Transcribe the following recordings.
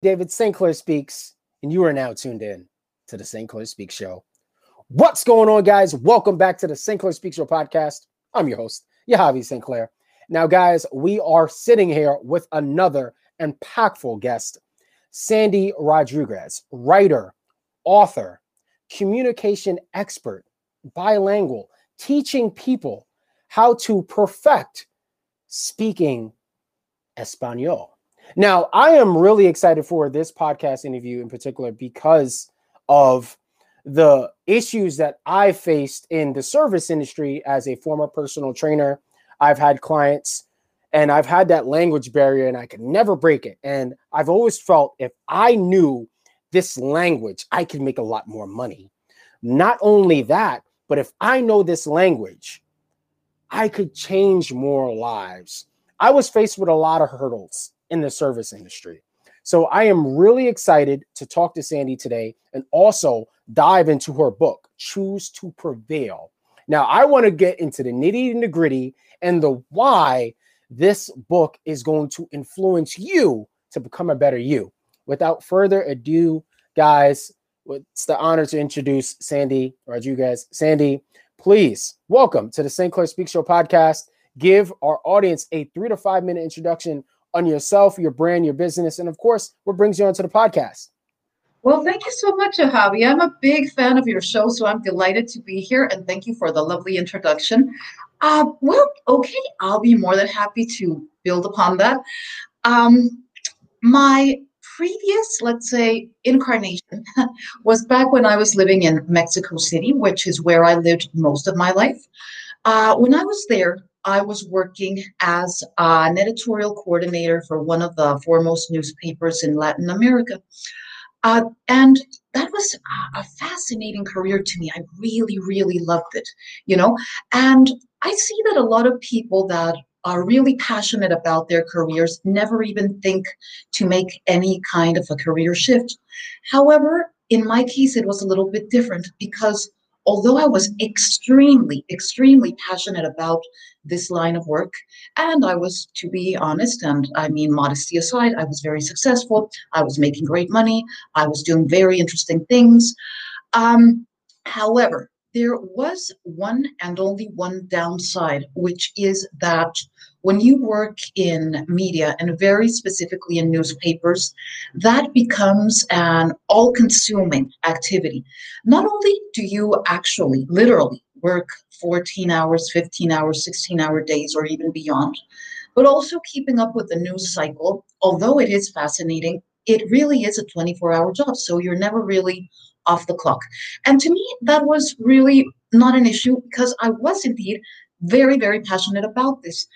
David St. Clair Speaks, and you are now tuned in to the St. Clair Speaks Show. What's going on, guys? Welcome back to the St. Clair Speaks Show podcast. I'm your host, Yahavi St. Clair. Now, guys, we are sitting here with another impactful guest, Sandy Rodriguez, writer, author, communication expert, bilingual, teaching people how to perfect speaking Espanol. Now, I am really excited for this podcast interview in particular because of the issues that I faced in the service industry as a former personal trainer. I've had clients and I've had that language barrier and I could never break it. And I've always felt if I knew this language, I could make a lot more money. Not only that, but if I know this language, I could change more lives. I was faced with a lot of hurdles in the service industry. So I am really excited to talk to Sandy today and also dive into her book, Choose to Prevail. Now, I want to get into the nitty and the gritty and the why this book is going to influence you to become a better you. Without further ado, guys, it's the honor to introduce Sandy Rodriguez. Sandy, please welcome to the St. Clair Speak Show podcast. Give our audience a three to five minute introduction on yourself, your brand, your business, and of course, what brings you onto the podcast. Well, thank you so much, Javi. I'm a big fan of your show, so I'm delighted to be here, and thank you for the lovely introduction. Uh, well, okay, I'll be more than happy to build upon that. Um, my previous, let's say, incarnation was back when I was living in Mexico City, which is where I lived most of my life. Uh, when I was there, I was working as an editorial coordinator for one of the foremost newspapers in Latin America. Uh, and that was a fascinating career to me. I really, really loved it, you know. And I see that a lot of people that are really passionate about their careers never even think to make any kind of a career shift. However, in my case, it was a little bit different because although I was extremely, extremely passionate about this line of work, and I was, to be honest, and I mean modesty aside, I was very successful. I was making great money. I was doing very interesting things. Um, however, there was one and only one downside, which is that when you work in media and very specifically in newspapers, that becomes an all consuming activity. Not only do you actually literally work 14 hours, 15 hours, 16 hour days, or even beyond, but also keeping up with the news cycle, although it is fascinating, it really is a 24 hour job. So you're never really off the clock. And to me, that was really not an issue because I was indeed very, very passionate about this.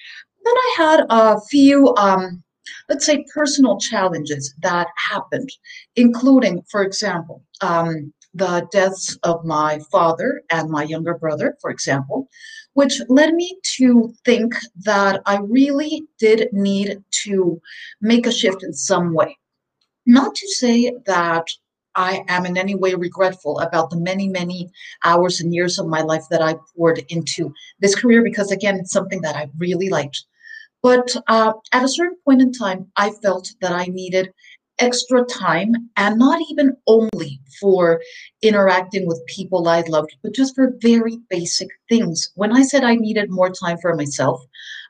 Then I had a few, um, let's say, personal challenges that happened, including, for example, um, the deaths of my father and my younger brother, for example, which led me to think that I really did need to make a shift in some way. Not to say that I am in any way regretful about the many, many hours and years of my life that I poured into this career because, again, it's something that I really liked. But uh, at a certain point in time, I felt that I needed extra time and not even only for interacting with people I loved, but just for very basic things. When I said I needed more time for myself,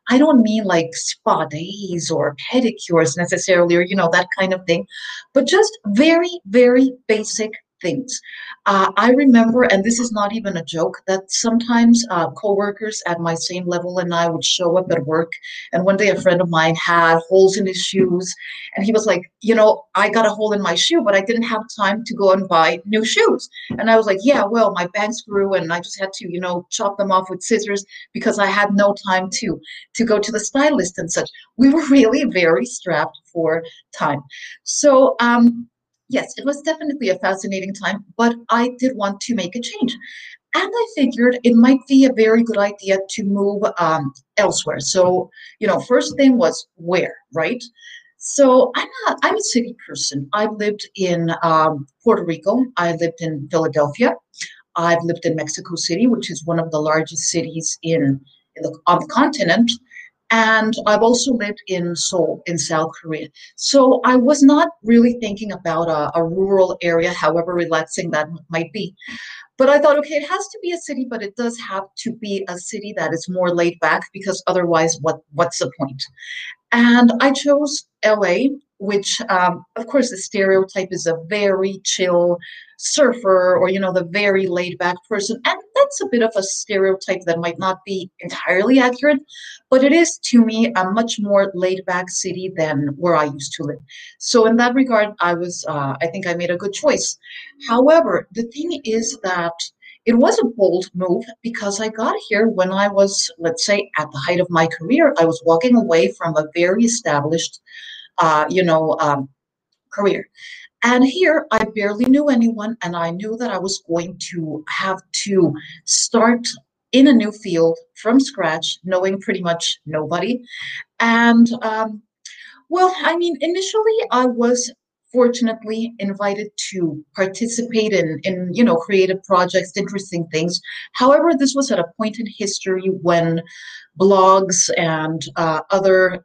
I don't mean like spa days or pedicures necessarily, or, you know, that kind of thing, but just very, very basic things. Uh, I remember, and this is not even a joke, that sometimes uh, coworkers at my same level and I would show up at work. And one day, a friend of mine had holes in his shoes, and he was like, "You know, I got a hole in my shoe, but I didn't have time to go and buy new shoes." And I was like, "Yeah, well, my bangs grew, and I just had to, you know, chop them off with scissors because I had no time to to go to the stylist and such." We were really very strapped for time. So, um, yes, it was definitely a fascinating time, but I did want to make a change. And I figured it might be a very good idea to move um, elsewhere. So, you know, first thing was where, right? So I'm a, I'm a city person. I've lived in um, Puerto Rico. I lived in Philadelphia. I've lived in Mexico City, which is one of the largest cities in, in the, on the continent. And I've also lived in Seoul, in South Korea. So I was not really thinking about a, a rural area, however relaxing that might be. But I thought, okay, it has to be a city, but it does have to be a city that is more laid back because otherwise, what what's the point? And I chose LA, which, um, of course, the stereotype is a very chill surfer or, you know, the very laid back person. And that's a bit of a stereotype that might not be entirely accurate, but it is to me a much more laid back city than where I used to live. So, in that regard, I was, uh, I think I made a good choice. However, the thing is that it was a bold move because I got here when I was, let's say, at the height of my career. I was walking away from a very established, uh, you know, um, career. And here I barely knew anyone, and I knew that I was going to have to start in a new field from scratch, knowing pretty much nobody. And um, well, I mean, initially I was fortunately invited to participate in, in you know creative projects interesting things however this was at a point in history when blogs and uh, other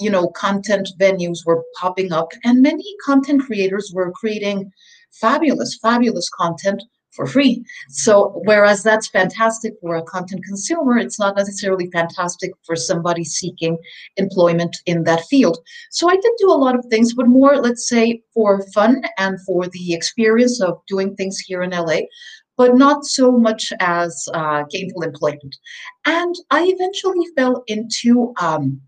you know content venues were popping up and many content creators were creating fabulous fabulous content for free. So whereas that's fantastic for a content consumer, it's not necessarily fantastic for somebody seeking employment in that field. So I did do a lot of things, but more, let's say, for fun and for the experience of doing things here in LA but not so much as uh, gainful employment. And I eventually fell into um,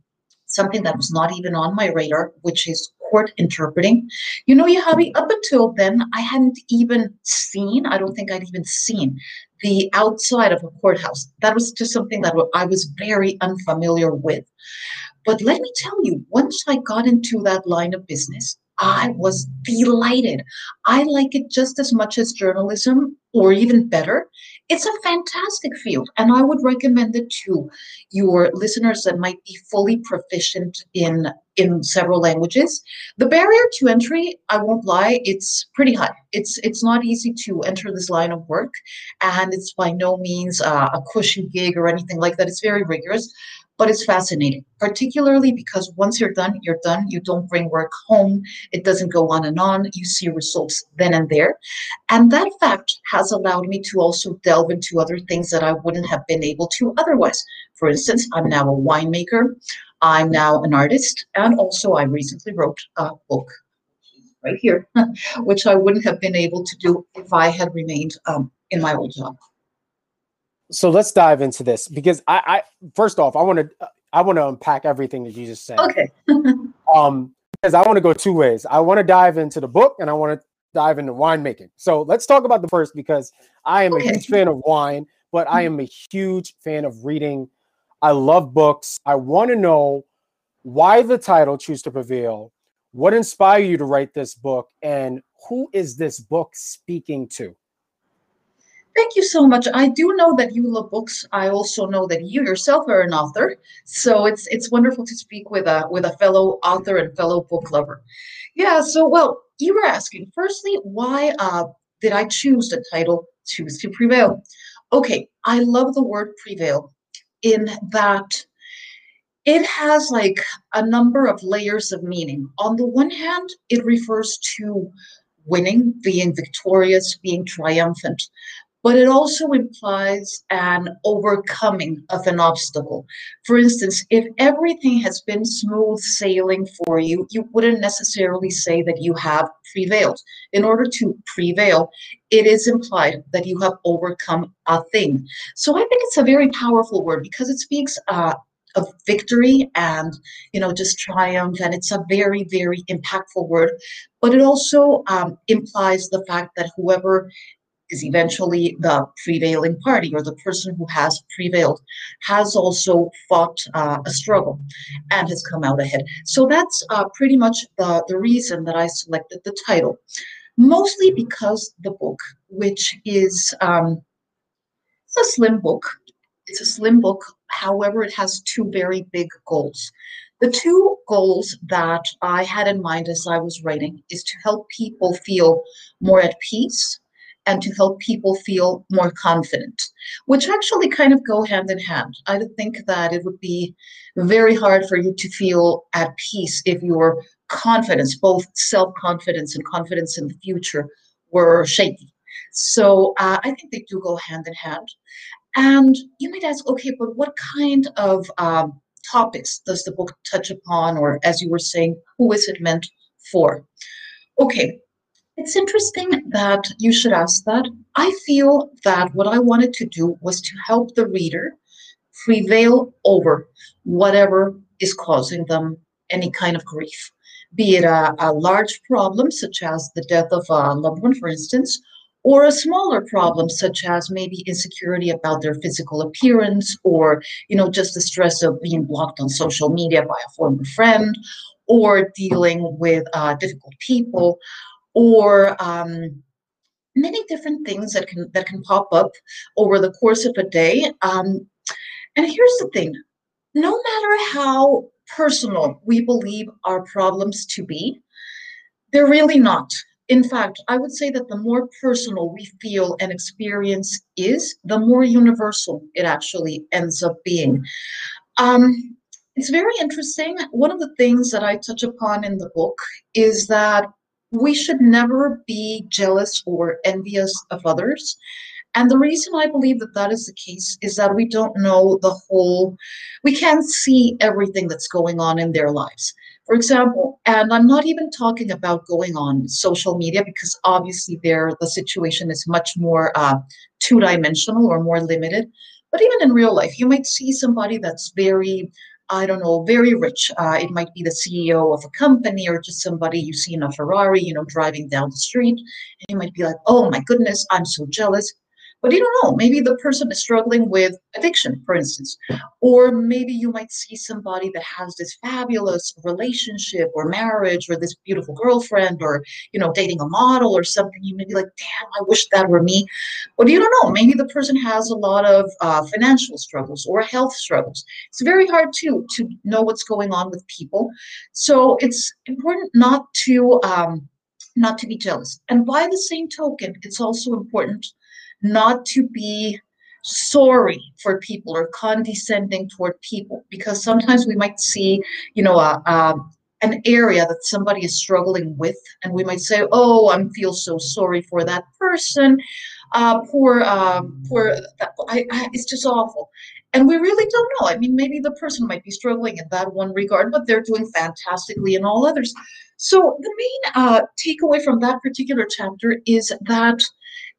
something that was not even on my radar, which is court interpreting. You know, Yahavi, up until then, I hadn't even seen, I don't think I'd even seen the outside of a courthouse. That was just something that I was very unfamiliar with. But let me tell you, once I got into that line of business, I was delighted. I like it just as much as journalism, or even better. It's a fantastic field, and I would recommend it to your listeners that might be fully proficient in in several languages. The barrier to entry, I won't lie, it's pretty high. It's it's not easy to enter this line of work, and it's by no means uh, a cushy gig or anything like that. It's very rigorous but it's fascinating, particularly because once you're done, you're done. You don't bring work home. It doesn't go on and on. You see results then and there. And that fact has allowed me to also delve into other things that I wouldn't have been able to otherwise. For instance, I'm now a winemaker. I'm now an artist. And also, I recently wrote a book right here, which I wouldn't have been able to do if I had remained um, in my old job so let's dive into this because I, I first off, I want to I want to unpack everything that you just said. Okay. um, because I want to go two ways. I want to dive into the book and I want to dive into winemaking. So let's talk about the first because I am okay. a huge fan of wine, but I am a huge fan of reading. I love books. I want to know why the title Choose to Prevail. What inspired you to write this book and who is this book speaking to? Thank you so much. I do know that you love books. I also know that you yourself are an author. So it's it's wonderful to speak with a with a fellow author and fellow book lover. Yeah. So well, you were asking firstly why uh, did I choose the title "Choose to Prevail"? Okay, I love the word prevail in that it has like a number of layers of meaning. On the one hand, it refers to winning, being victorious, being triumphant but it also implies an overcoming of an obstacle. For instance, if everything has been smooth sailing for you, you wouldn't necessarily say that you have prevailed. In order to prevail, it is implied that you have overcome a thing. So I think it's a very powerful word because it speaks uh, of victory and you know just triumph and it's a very very impactful word but it also um, implies the fact that whoever is eventually the prevailing party or the person who has prevailed has also fought uh, a struggle and has come out ahead. So that's uh, pretty much the, the reason that I selected the title, mostly because the book, which is um, a slim book, it's a slim book. However, it has two very big goals. The two goals that I had in mind as I was writing is to help people feel more at peace and to help people feel more confident, which actually kind of go hand in hand. I think that it would be very hard for you to feel at peace if your confidence, both self confidence and confidence in the future, were shaky. So uh, I think they do go hand in hand. And you might ask, okay, but what kind of um, topics does the book touch upon? Or as you were saying, who is it meant for? Okay, it's interesting that you should ask that. I feel that what I wanted to do was to help the reader prevail over whatever is causing them any kind of grief, be it a, a large problem, such as the death of a loved one, for instance, or a smaller problem such as maybe insecurity about their physical appearance or you know just the stress of being blocked on social media by a former friend or dealing with uh, difficult people or um, many different things that can that can pop up over the course of a day um, and here's the thing no matter how personal we believe our problems to be they're really not in fact, I would say that the more personal we feel an experience is, the more universal it actually ends up being. Um, it's very interesting. One of the things that I touch upon in the book is that we should never be jealous or envious of others. And the reason I believe that that is the case is that we don't know the whole, we can't see everything that's going on in their lives. For example, and I'm not even talking about going on social media because obviously there the situation is much more uh, two dimensional or more limited. But even in real life, you might see somebody that's very I don't know, very rich. Uh, it might be the CEO of a company or just somebody you see in a Ferrari, you know, driving down the street. And you might be like, oh my goodness, I'm so jealous. But you don't know, maybe the person is struggling with addiction, for instance. Or maybe you might see somebody that has this fabulous relationship or marriage or this beautiful girlfriend or, you know, dating a model or something. You may be like, damn, I wish that were me. But you don't know, maybe the person has a lot of uh, financial struggles or health struggles. It's very hard to, to know what's going on with people. So it's important not to, um, not to be jealous. And by the same token, it's also important not to be sorry for people or condescending toward people because sometimes we might see you know a, a, an area that somebody is struggling with and we might say oh i feel so sorry for that person. Uh, poor um, poor I, I, it's just awful. And we really don't know. I mean maybe the person might be struggling in that one regard but they're doing fantastically in all others. So the main uh, takeaway from that particular chapter is that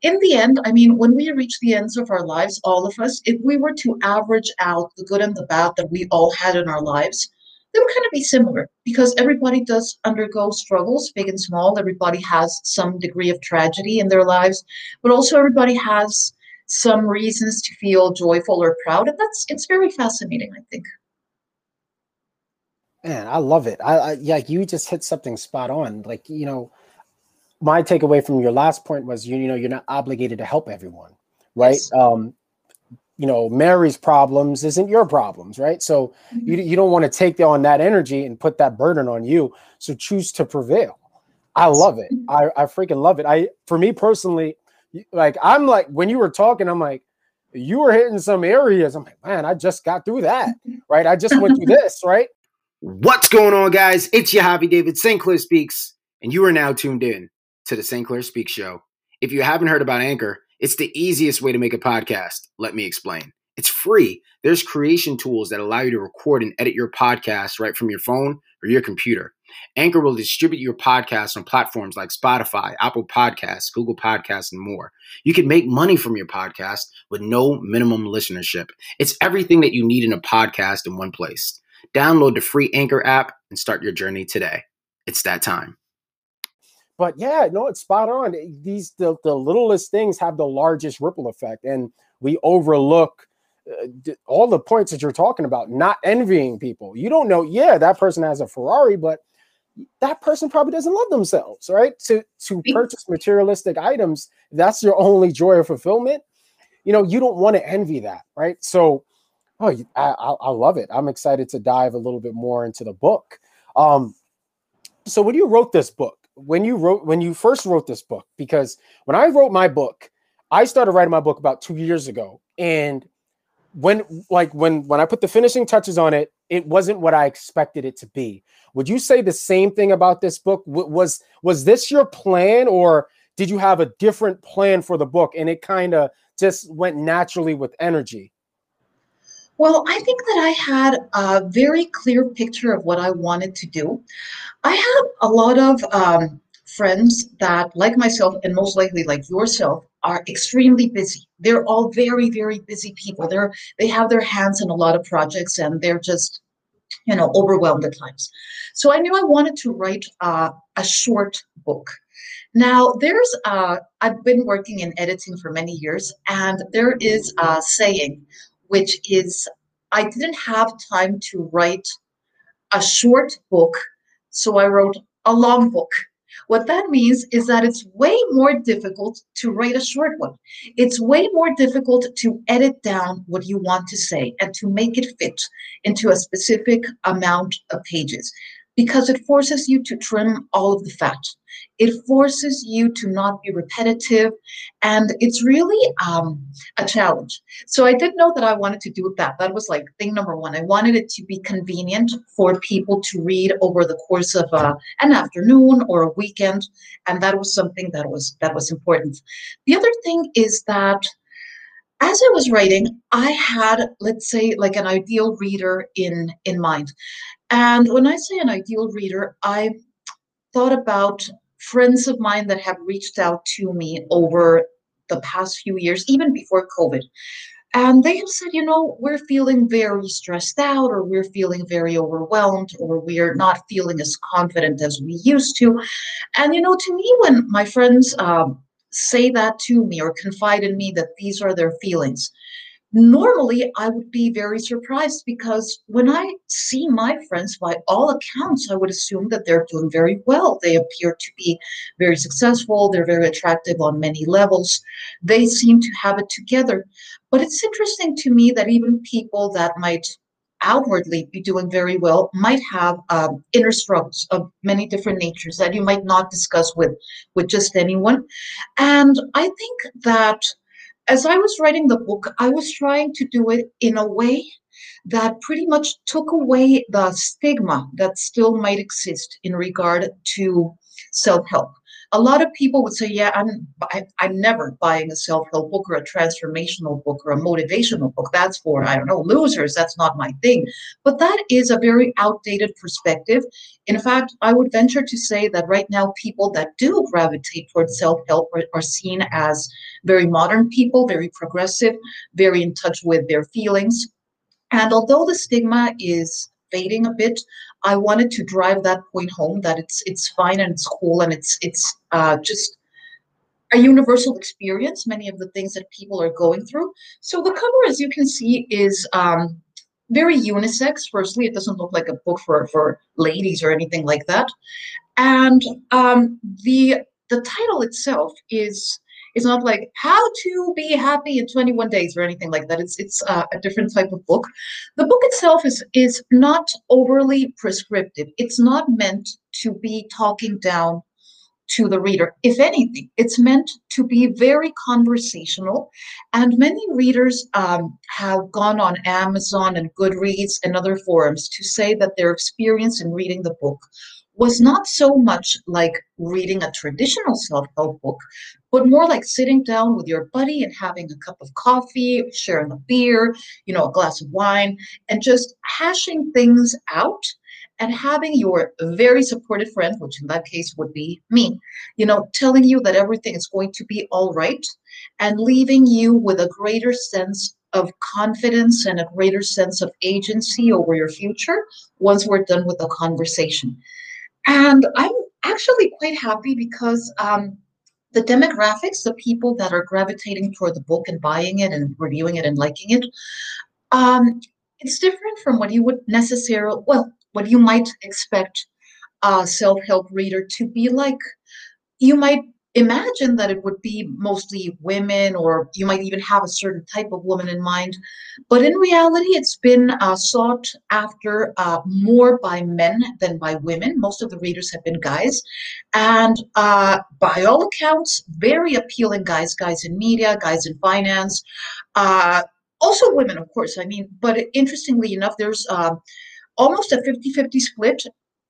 in the end, I mean, when we reach the ends of our lives, all of us, if we were to average out the good and the bad that we all had in our lives, they would kind of be similar because everybody does undergo struggles, big and small. Everybody has some degree of tragedy in their lives, but also everybody has some reasons to feel joyful or proud. And that's it's very fascinating, I think. Man, I love it. I, I yeah, you just hit something spot on. Like, you know, my takeaway from your last point was you, you know you're not obligated to help everyone right? Yes. um you know mary's problems isn't your problems right? So mm-hmm. you, you don't want to take on that energy and put that burden on you. So choose to prevail. I love it. Mm-hmm. i i freaking love it. I for me personally like i'm like when you were talking i'm like you were hitting some areas. I'm like man i just got through that right? I just went through this right? What's going on guys? It's Yahavi david st clair speaks and you are now tuned in to the St. Clair Speak Show. If you haven't heard about Anchor, it's the easiest way to make a podcast. Let me explain. It's free. There's creation tools that allow you to record and edit your podcast right from your phone or your computer. Anchor will distribute your podcast on platforms like Spotify, Apple Podcasts, Google Podcasts, and more. You can make money from your podcast with no minimum listenership. It's everything that you need in a podcast in one place. Download the free Anchor app and start your journey today. It's that time but yeah, no, it's spot on. These the, the littlest things have the largest ripple effect, and we overlook uh, all the points that you're talking about. Not envying people. You don't know. Yeah, that person has a Ferrari, but that person probably doesn't love themselves, right? To to purchase materialistic items, that's your only joy or fulfillment. You know, you don't want to envy that, right? So, oh, I, I love it. I'm excited to dive a little bit more into the book. Um, so when you wrote this book, when you wrote when you first wrote this book because when I wrote my book, I started writing my book about 2 years ago and when like when when I put the finishing touches on it, it wasn't what I expected it to be. Would you say the same thing about this book? was was this your plan or did you have a different plan for the book and it kind of just went naturally with energy? Well, I think that I had a very clear picture of what I wanted to do. I have a lot of um, friends that, like myself, and most likely like yourself, are extremely busy. They're all very, very busy people. They're they have their hands in a lot of projects, and they're just, you know, overwhelmed at times. So I knew I wanted to write uh, a short book. Now, there's uh, I've been working in editing for many years, and there is a saying which is I didn't have time to write a short book, so I wrote a long book. What that means is that it's way more difficult to write a short one. It's way more difficult to edit down what you want to say and to make it fit into a specific amount of pages because it forces you to trim all of the fat. It forces you to not be repetitive, and it's really um, a challenge. So I did know that I wanted to do that. That was like thing number one. I wanted it to be convenient for people to read over the course of uh, an afternoon or a weekend, and that was something that was that was important. The other thing is that as I was writing, I had, let's say, like an ideal reader in in mind. And when I say an ideal reader, I thought about friends of mine that have reached out to me over the past few years, even before COVID. And they have said, you know, we're feeling very stressed out, or we're feeling very overwhelmed, or we're not feeling as confident as we used to. And, you know, to me, when my friends um, say that to me or confide in me that these are their feelings, normally I would be very surprised because when I see my friends, by all accounts, I would assume that they're doing very well. They appear to be very successful, they're very attractive on many levels. They seem to have it together. But it's interesting to me that even people that might outwardly be doing very well might have um, inner struggles of many different natures that you might not discuss with with just anyone and i think that as I was writing the book, I was trying to do it in a way that pretty much took away the stigma that still might exist in regard to self-help. A lot of people would say, "Yeah, I'm I, am i am never buying a self-help book or a transformational book or a motivational book. That's for I don't know losers. That's not my thing." But that is a very outdated perspective. In fact, I would venture to say that right now, people that do gravitate towards self-help are, are seen as very modern people, very progressive, very in touch with their feelings. And although the stigma is fading a bit, I wanted to drive that point home that it's it's fine and it's cool and it's it's uh, just a universal experience. Many of the things that people are going through. So the cover, as you can see, is um, very unisex. Firstly, it doesn't look like a book for for ladies or anything like that, and um, the the title itself is it's not like how to be happy in 21 days or anything like that. It's it's uh, a different type of book. The book itself is is not overly prescriptive. It's not meant to be talking down to the reader. If anything, it's meant to be very conversational. And many readers um, have gone on Amazon and Goodreads and other forums to say that their experience in reading the book was not so much like reading a traditional self-help book, but more like sitting down with your buddy and having a cup of coffee, sharing a beer, you know, a glass of wine, and just hashing things out and having your very supportive friend, which in that case would be me, you know, telling you that everything is going to be all right and leaving you with a greater sense of confidence and a greater sense of agency over your future once we're done with the conversation. And I'm actually quite happy because um, the demographics, the people that are gravitating toward the book and buying it and reviewing it and liking it, um, it's different from what you would necessarily, well, what you might expect a self-help reader to be like. You might imagine that it would be mostly women, or you might even have a certain type of woman in mind. But in reality, it's been uh, sought after uh, more by men than by women. Most of the readers have been guys. And uh, by all accounts, very appealing guys, guys in media, guys in finance. Uh, also women, of course. I mean, but interestingly enough, there's uh, almost a 50 50 split.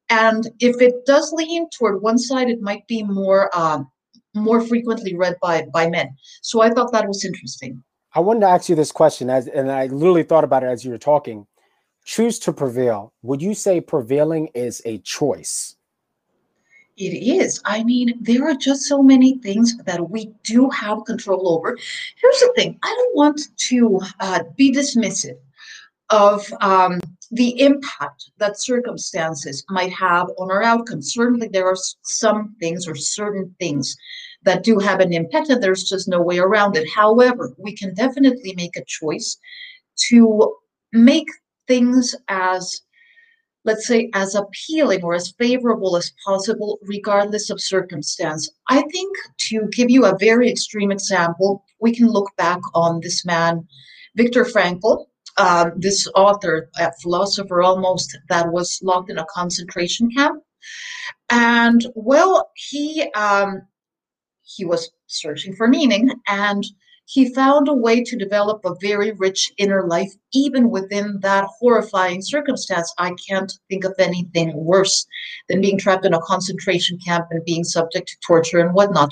And if it does lean toward one side, it might be more um, more frequently read by by men. So I thought that was interesting. I wanted to ask you this question, as and I literally thought about it as you were talking. Choose to prevail. Would you say prevailing is a choice? It is. I mean, there are just so many things that we do have control over. Here's the thing I don't want to uh, be dismissive of um, the impact that circumstances might have on our outcomes. Certainly, there are some things or certain things that do have an impact, and there's just no way around it. However, we can definitely make a choice to make things as let's say as appealing or as favorable as possible regardless of circumstance i think to give you a very extreme example we can look back on this man viktor frankl um, this author, a philosopher almost, that was locked in a concentration camp. And well, he um, he was searching for meaning, and he found a way to develop a very rich inner life, even within that horrifying circumstance. I can't think of anything worse than being trapped in a concentration camp and being subject to torture and whatnot.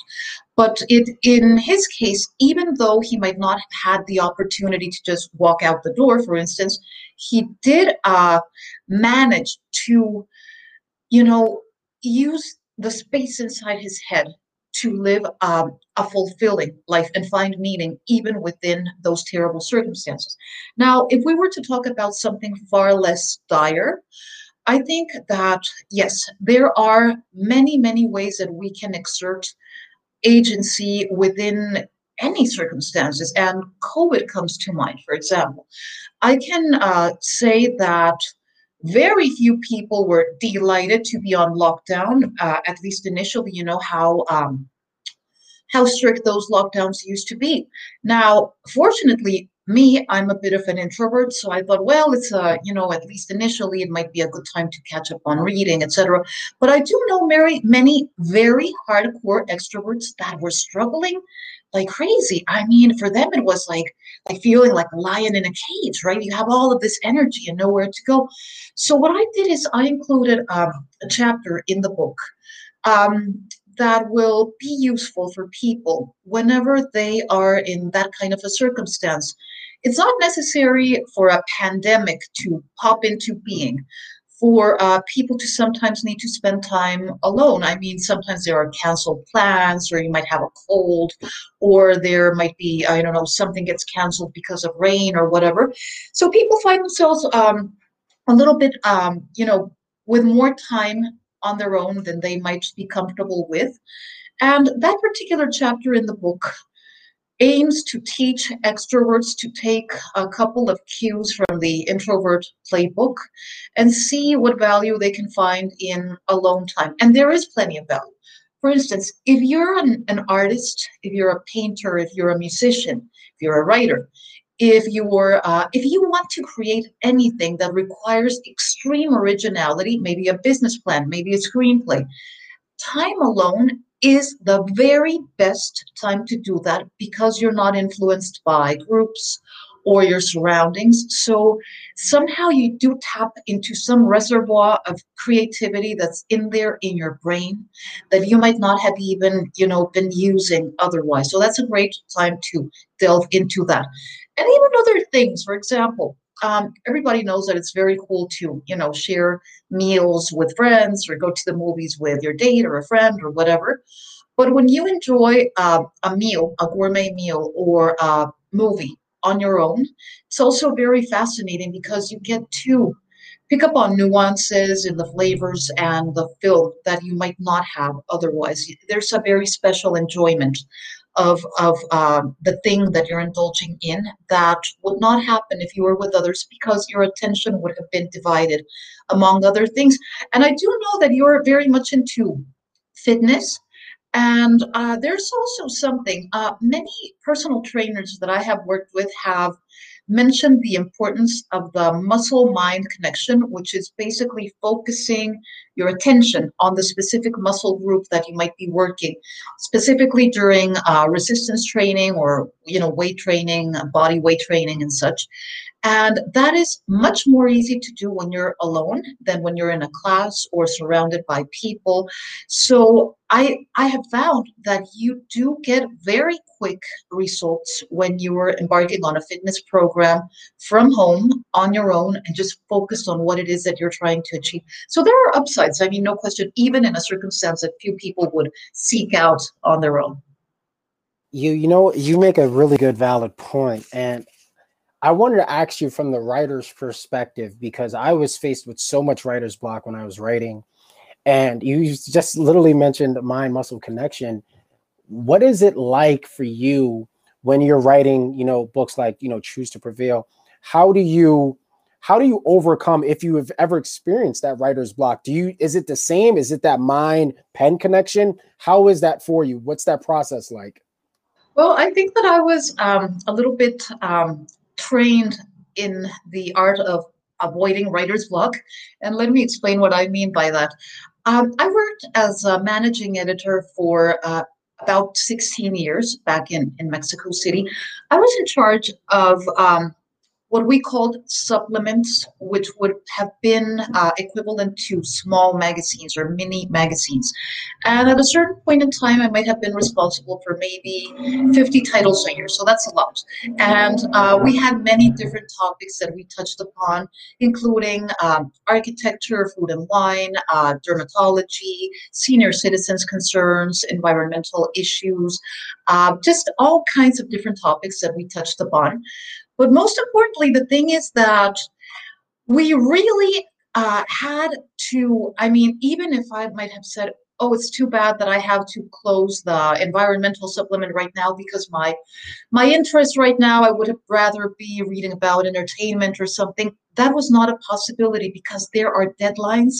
But it, in his case, even though he might not have had the opportunity to just walk out the door, for instance, he did uh, manage to, you know, use the space inside his head to live um, a fulfilling life and find meaning even within those terrible circumstances. Now, if we were to talk about something far less dire, I think that yes, there are many, many ways that we can exert agency within any circumstances, and COVID comes to mind, for example. I can uh, say that very few people were delighted to be on lockdown, uh, at least initially. You know how um, how strict those lockdowns used to be. Now, fortunately, me, I'm a bit of an introvert, so I thought, well, it's a, you know, at least initially, it might be a good time to catch up on reading, etc. But I do know many, many very hardcore extroverts that were struggling like crazy. I mean, for them, it was like like feeling like a lion in a cage, right? You have all of this energy and nowhere to go. So what I did is I included um, a chapter in the book. Um, that will be useful for people whenever they are in that kind of a circumstance. It's not necessary for a pandemic to pop into being, for uh, people to sometimes need to spend time alone. I mean, sometimes there are canceled plans, or you might have a cold, or there might be, I don't know, something gets canceled because of rain or whatever. So people find themselves um, a little bit, um, you know, with more time on their own than they might be comfortable with. And that particular chapter in the book aims to teach extroverts to take a couple of cues from the introvert playbook and see what value they can find in alone time. And there is plenty of value. For instance, if you're an, an artist, if you're a painter, if you're a musician, if you're a writer, if you're uh, if you want to create anything that requires extreme originality maybe a business plan maybe a screenplay time alone is the very best time to do that because you're not influenced by groups or your surroundings. So somehow you do tap into some reservoir of creativity that's in there in your brain that you might not have even, you know, been using otherwise. So that's a great time to delve into that. And even other things, for example, um, everybody knows that it's very cool to, you know, share meals with friends or go to the movies with your date or a friend or whatever. But when you enjoy uh, a meal, a gourmet meal, or a movie on your own, it's also very fascinating because you get to pick up on nuances in the flavors and the film that you might not have otherwise. There's a very special enjoyment of of uh, the thing that you're indulging in that would not happen if you were with others because your attention would have been divided among other things. And I do know that you're very much into fitness And uh, there's also something, uh, many personal trainers that I have worked with have mentioned the importance of the muscle mind connection, which is basically focusing your attention on the specific muscle group that you might be working, specifically during uh, resistance training or you know weight training, uh, body weight training, and such. And that is much more easy to do when you're alone than when you're in a class or surrounded by people. So I I have found that you do get very quick results when you are embarking on a fitness program from home on your own and just focused on what it is that you're trying to achieve. So there are upsides. I mean, no question, even in a circumstance that few people would seek out on their own. You you know you make a really good valid point and I wanted to ask you from the writer's perspective because I was faced with so much writer's block when I was writing. And you just literally mentioned mind muscle connection. What is it like for you when you're writing, you know, books like, you know, Choose to Prevail? How do you how do you overcome if you have ever experienced that writer's block? Do you is it the same? Is it that mind pen connection? How is that for you? What's that process like? Well, I think that I was um, a little bit um, trained in the art of avoiding writer's block. And let me explain what I mean by that. Um, I worked as a managing editor for uh, about 16 years back in, in Mexico City. I was in charge of um, what we called supplements, which would have been uh, equivalent to small magazines or mini magazines. And at a certain point in time, I might have been responsible for maybe 50 titles a year. So that's a lot. And uh, we had many different topics that we touched upon, including um, architecture, food and wine, uh, dermatology, senior citizens' concerns, environmental issues, uh, just all kinds of different topics that we touched upon. But most importantly, the thing is that we really uh, had to, I mean, even if I might have said, oh, it's too bad that I have to close the environmental supplement right now because my my interest right now, I would have rather be reading about entertainment or something. That was not a possibility because there are deadlines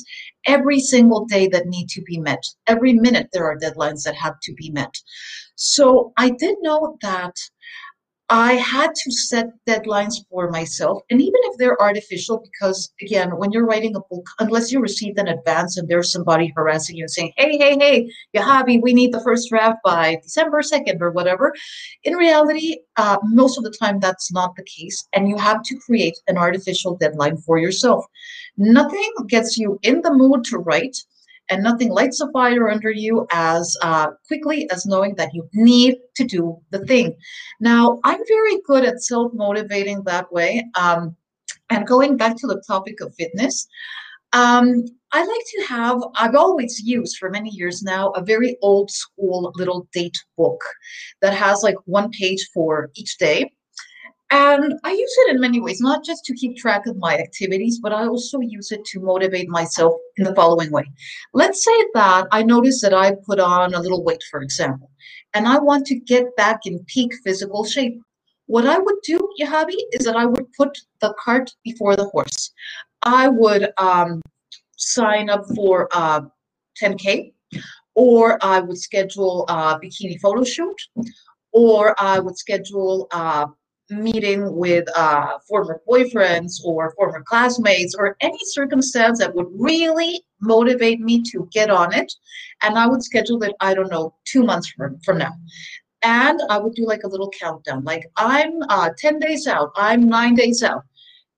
every single day that need to be met. Every minute there are deadlines that have to be met. So I did know that I had to set deadlines for myself. And even if they're artificial, because again, when you're writing a book, unless you received an advance and there's somebody harassing you and saying, hey, hey, hey, Yahavi, we need the first draft by December 2nd or whatever, in reality, uh, most of the time that's not the case. And you have to create an artificial deadline for yourself. Nothing gets you in the mood to write and nothing lights a fire under you as uh, quickly as knowing that you need to do the thing. Now, I'm very good at self motivating that way. Um, and going back to the topic of fitness, um, I like to have, I've always used for many years now, a very old school little date book that has like one page for each day. And I use it in many ways, not just to keep track of my activities, but I also use it to motivate myself in the following way. Let's say that I notice that I put on a little weight, for example, and I want to get back in peak physical shape. What I would do, Yahavi, is that I would put the cart before the horse. I would um, sign up for uh, 10K, or I would schedule a bikini photo shoot, or I would schedule uh, meeting with uh, former boyfriends or former classmates or any circumstance that would really motivate me to get on it. And I would schedule it, I don't know, two months from, from now. And I would do like a little countdown, like I'm uh, 10 days out, I'm nine days out.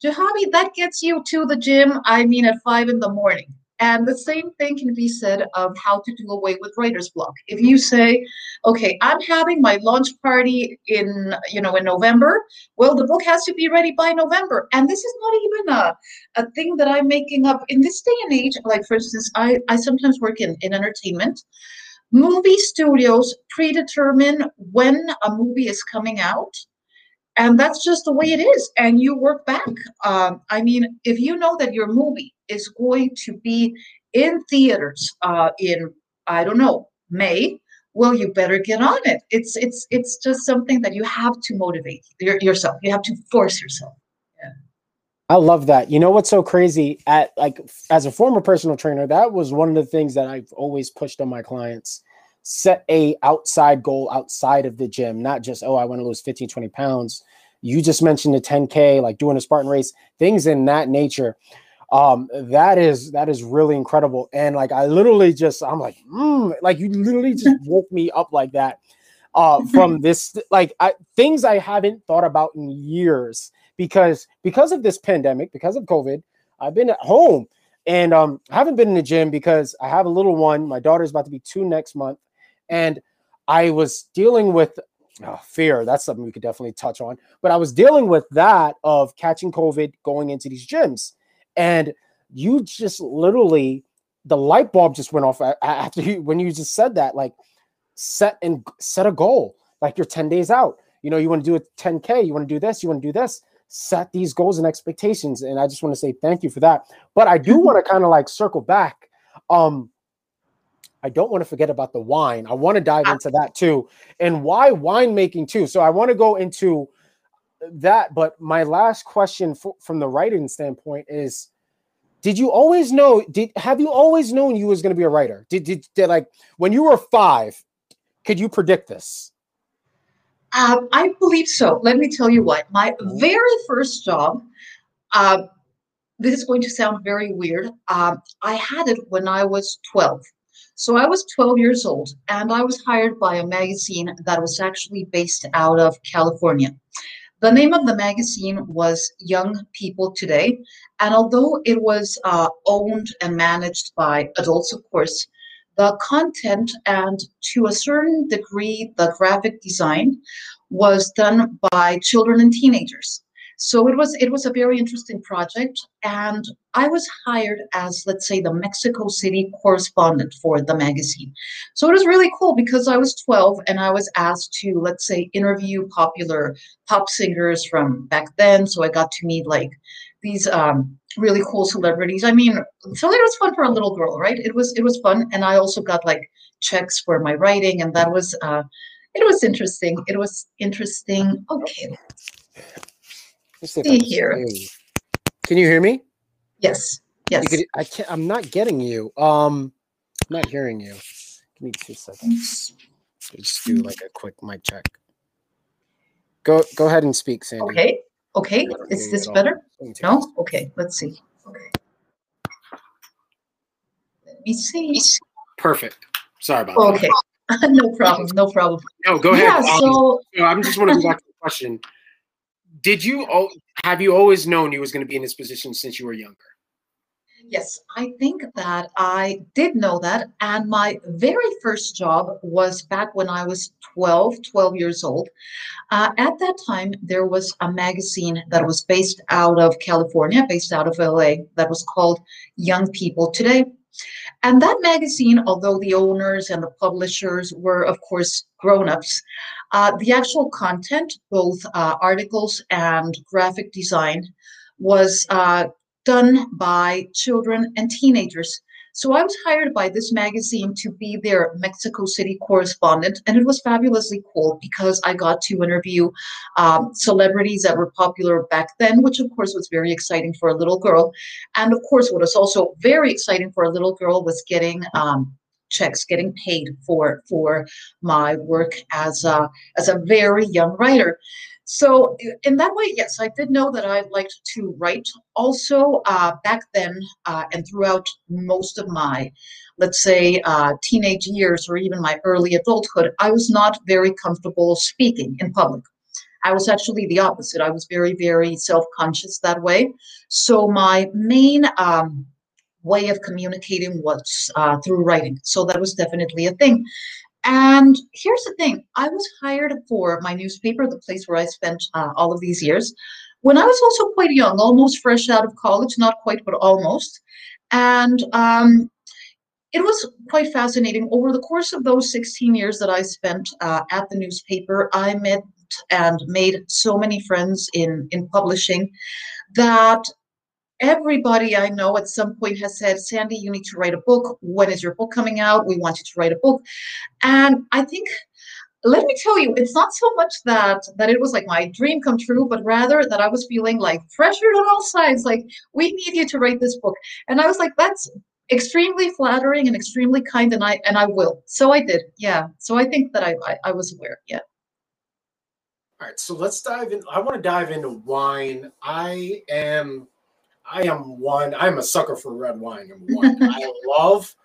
Yahavi, that gets you to the gym, I mean, at five in the morning. And the same thing can be said of how to do away with writer's block. If you say, okay, I'm having my launch party in, you know, in November, well, the book has to be ready by November. And this is not even a, a thing that I'm making up in this day and age. Like, for instance, I, I sometimes work in, in entertainment. Movie studios predetermine when a movie is coming out and that's just the way it is and you work back um, i mean if you know that your movie is going to be in theaters uh, in i don't know may well you better get on it it's it's it's just something that you have to motivate your, yourself you have to force yourself. I love that. You know what's so crazy? At like as a former personal trainer, that was one of the things that I've always pushed on my clients set a outside goal outside of the gym, not just, oh, I want to lose 15, 20 pounds. You just mentioned the 10K, like doing a Spartan race, things in that nature. Um, that is that is really incredible. And like I literally just I'm like, mm, like you literally just woke me up like that. Uh, from this like I, things I haven't thought about in years because because of this pandemic, because of COVID, I've been at home and um, I haven't been in the gym because I have a little one. My daughter's about to be two next month, and I was dealing with oh, fear. That's something we could definitely touch on. But I was dealing with that of catching COVID going into these gyms, and you just literally the light bulb just went off after you when you just said that. Like set and set a goal. Like you're ten days out. You know you want to do a 10k. You want to do this. You want to do this set these goals and expectations. And I just want to say thank you for that. But I do want to kind of like circle back. Um, I don't want to forget about the wine. I want to dive into that too, and why winemaking too. So I want to go into that. But my last question for, from the writing standpoint is: Did you always know? Did have you always known you was going to be a writer? Did, did did like when you were five? Could you predict this? Uh, I believe so. Let me tell you what. My very first job, uh, this is going to sound very weird. Uh, I had it when I was 12. So I was 12 years old, and I was hired by a magazine that was actually based out of California. The name of the magazine was Young People Today, and although it was uh, owned and managed by adults, of course, the content and to a certain degree the graphic design was done by children and teenagers so it was it was a very interesting project and i was hired as let's say the mexico city correspondent for the magazine so it was really cool because i was 12 and i was asked to let's say interview popular pop singers from back then so i got to meet like these um, really cool celebrities. I mean, so it was fun for a little girl, right? It was it was fun, and I also got like checks for my writing, and that was uh, it was interesting. It was interesting. Okay, see, see here. Can you hear me? Yes. Yes. Could, I can't. I'm not getting you. Um, I'm not hearing you. Give me two seconds. Just do like a quick mic check. Go go ahead and speak, Sandy. Okay. Okay, is this better? No? Okay, let's see. Okay. Let me see. Perfect. Sorry about okay. that. Okay. no problem. No problem. No, go ahead. Yeah, um, so, I'm just want to go back to the question. Did you have you always known you was going to be in this position since you were younger? Yes, I think that I did know that. And my very first job was back when I was 12, 12 years old. Uh, at that time, there was a magazine that was based out of California, based out of LA, that was called Young People Today. And that magazine, although the owners and the publishers were, of course, grown ups, uh, the actual content, both uh, articles and graphic design, was uh, done by children and teenagers. So I was hired by this magazine to be their Mexico City correspondent, and it was fabulously cool because I got to interview um, celebrities that were popular back then, which of course was very exciting for a little girl. And of course, what was also very exciting for a little girl was getting um, checks, getting paid for for my work as a as a very young writer. So in that way, yes, I did know that I liked to write. Also, uh, back then uh, and throughout most of my, let's say, uh, teenage years or even my early adulthood, I was not very comfortable speaking in public. I was actually the opposite. I was very, very self-conscious that way. So my main um, way of communicating was uh, through writing. So that was definitely a thing. And here's the thing I was hired for my newspaper, the place where I spent uh, all of these years, when I was also quite young, almost fresh out of college, not quite, but almost. And um, it was quite fascinating. Over the course of those 16 years that I spent uh, at the newspaper, I met and made so many friends in, in publishing that everybody I know at some point has said, Sandy, you need to write a book. When is your book coming out? We want you to write a book. And I think let me tell you, it's not so much that that it was like my dream come true, but rather that I was feeling like pressured on all sides, like we need you to write this book. And I was like, that's extremely flattering and extremely kind, and I and I will. So I did, yeah. So I think that I I, I was aware, yeah. All right, so let's dive in. I want to dive into wine. I am, I am one. I'm a sucker for red wine. Number one, I love,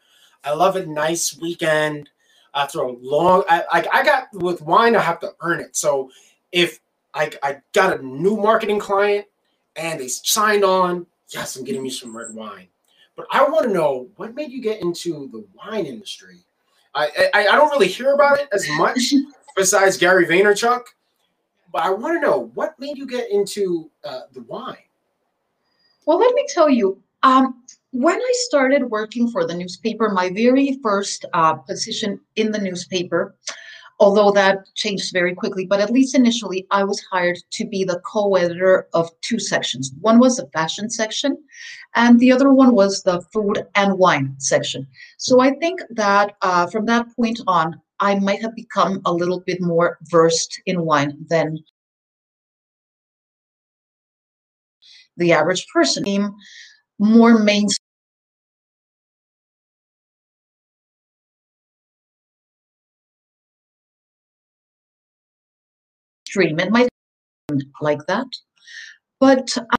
I love a nice weekend after a long. I, I I got with wine. I have to earn it. So if I I got a new marketing client and they signed on, yes, I'm getting me some red wine. But I want to know what made you get into the wine industry. I I, I don't really hear about it as much besides Gary Vaynerchuk but I want to know what made you get into uh, the wine. Well, let me tell you. Um, when I started working for the newspaper, my very first uh, position in the newspaper, although that changed very quickly, but at least initially, I was hired to be the co-editor of two sections. One was the fashion section, and the other one was the food and wine section. So I think that uh, from that point on, I might have become a little bit more versed in wine than the average person. More mainstream. It might like that, but I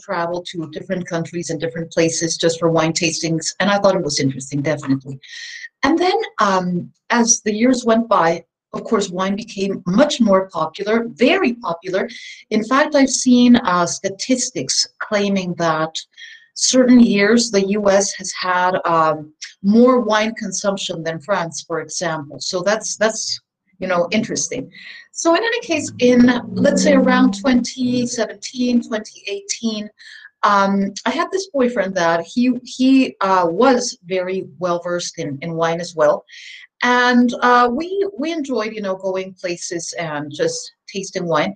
travel to different countries and different places just for wine tastings, and I thought it was interesting, definitely. And then um, as the years went by, of course, wine became much more popular, very popular. In fact, I've seen uh, statistics claiming that certain years the US has had um, more wine consumption than France, for example. So that's that's you know interesting. So in any case, in let's say around 2017, 2018, um, I had this boyfriend that he he uh, was very well versed in, in wine as well, and uh, we we enjoyed you know going places and just tasting wine.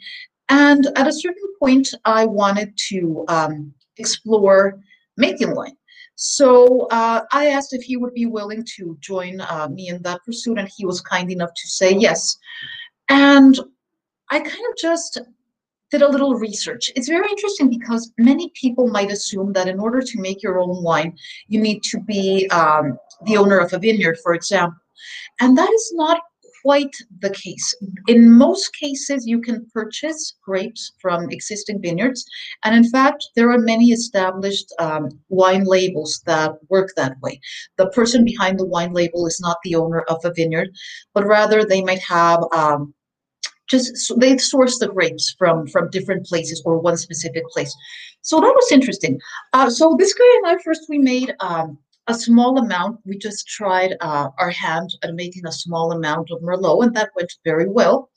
And at a certain point, I wanted to um, explore making wine. So uh, I asked if he would be willing to join uh, me in that pursuit, and he was kind enough to say yes. And I kind of just did a little research. It's very interesting because many people might assume that in order to make your own wine, you need to be um, the owner of a vineyard, for example. And that is not quite the case. In most cases, you can purchase grapes from existing vineyards. And in fact, there are many established um, wine labels that work that way. The person behind the wine label is not the owner of a vineyard, but rather they might have um, just they source the grapes from from different places or one specific place so that was interesting uh, so this guy and i first we made um, a small amount. We just tried uh, our hand at making a small amount of merlot and that went very well.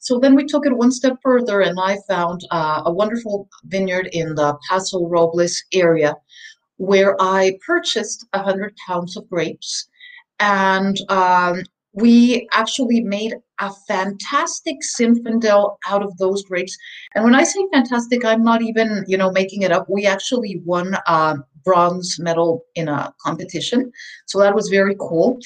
So then we took it one step further and i found uh, a wonderful vineyard in the paso robles area where i purchased 100 pounds of grapes. And um, we actually made a fantastic Zinfandel out of those grapes. And when I say fantastic, I'm not even, you know, making it up. We actually won a bronze medal in a competition. So that was very cool.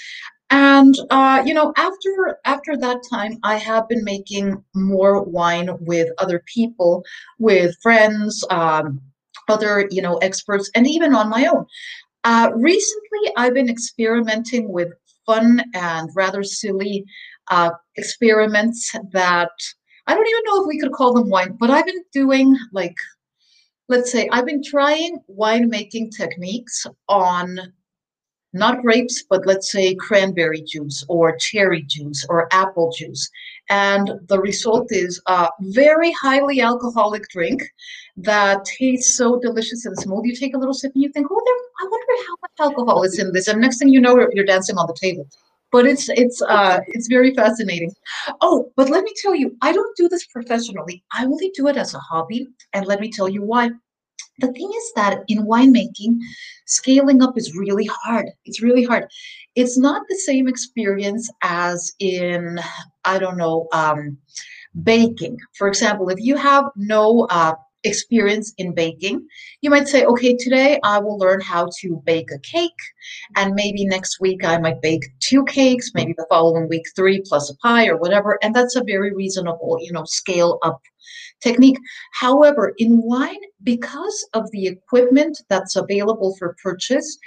And uh, you know, after after that time, I have been making more wine with other people, with friends, um, other you know experts, and even on my own. Uh, recently, I've been experimenting with fun and rather silly uh, experiments that I don't even know if we could call them wine, but I've been doing like, let's say, I've been trying winemaking techniques on not grapes, but let's say cranberry juice or cherry juice or apple juice. And the result is a very highly alcoholic drink that tastes so delicious and smooth. You take a little sip and you think, oh, there, I wonder how much alcohol is in this. And next thing you know, you're dancing on the table. But it's it's uh it's very fascinating. Oh, but let me tell you, I don't do this professionally. I only do it as a hobby, and let me tell you why. The thing is that in winemaking, scaling up is really hard. It's really hard. It's not the same experience as in I don't know um, baking. For example, if you have no uh, experience in baking. You might say, okay, today I will learn how to bake a cake, and maybe next week I might bake two cakes, maybe the following week three plus a pie or whatever, and that's a very reasonable, you know, scale up technique. However, in wine, because of the equipment that's available for purchase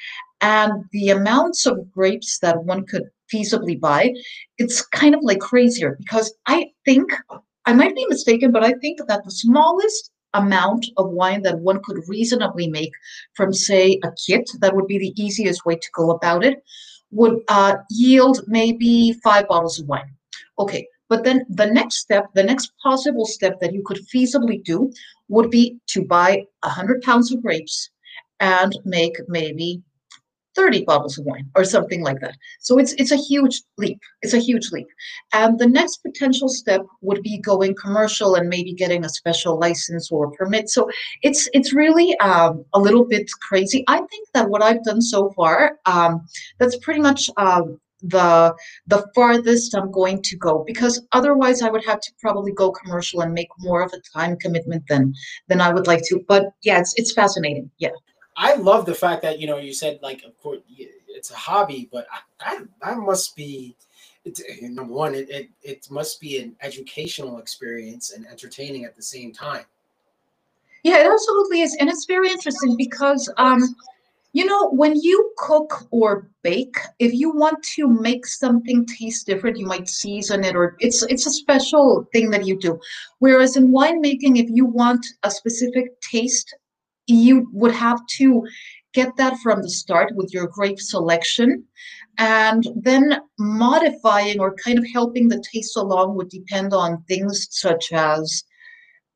and the amounts of grapes that one could feasibly buy, it's kind of like crazier because I think I might be mistaken, but I think that the smallest amount of wine that one could reasonably make from, say, a kit, that would be the easiest way to go about it, would uh, yield maybe five bottles of wine. Okay, but then the next step, the next possible step that you could feasibly do would be to buy 100 pounds of grapes and make maybe 30 bottles of wine or something like that. So it's it's a huge leap. It's a huge leap. And the next potential step would be going commercial and maybe getting a special license or permit. So it's it's really um, a little bit crazy. I think that what I've done so far, um, that's pretty much um, the the farthest I'm going to go because otherwise I would have to probably go commercial and make more of a time commitment than than I would like to. But yeah, it's it's fascinating. Yeah. I love the fact that you know you said like of course it's a hobby, but that must be number one. It, it it must be an educational experience and entertaining at the same time. Yeah, it absolutely is, and it's very interesting because um, you know, when you cook or bake, if you want to make something taste different, you might season it or it's it's a special thing that you do. Whereas in winemaking, if you want a specific taste, you would have to get that from the start with your grape selection and then modifying or kind of helping the taste along would depend on things such as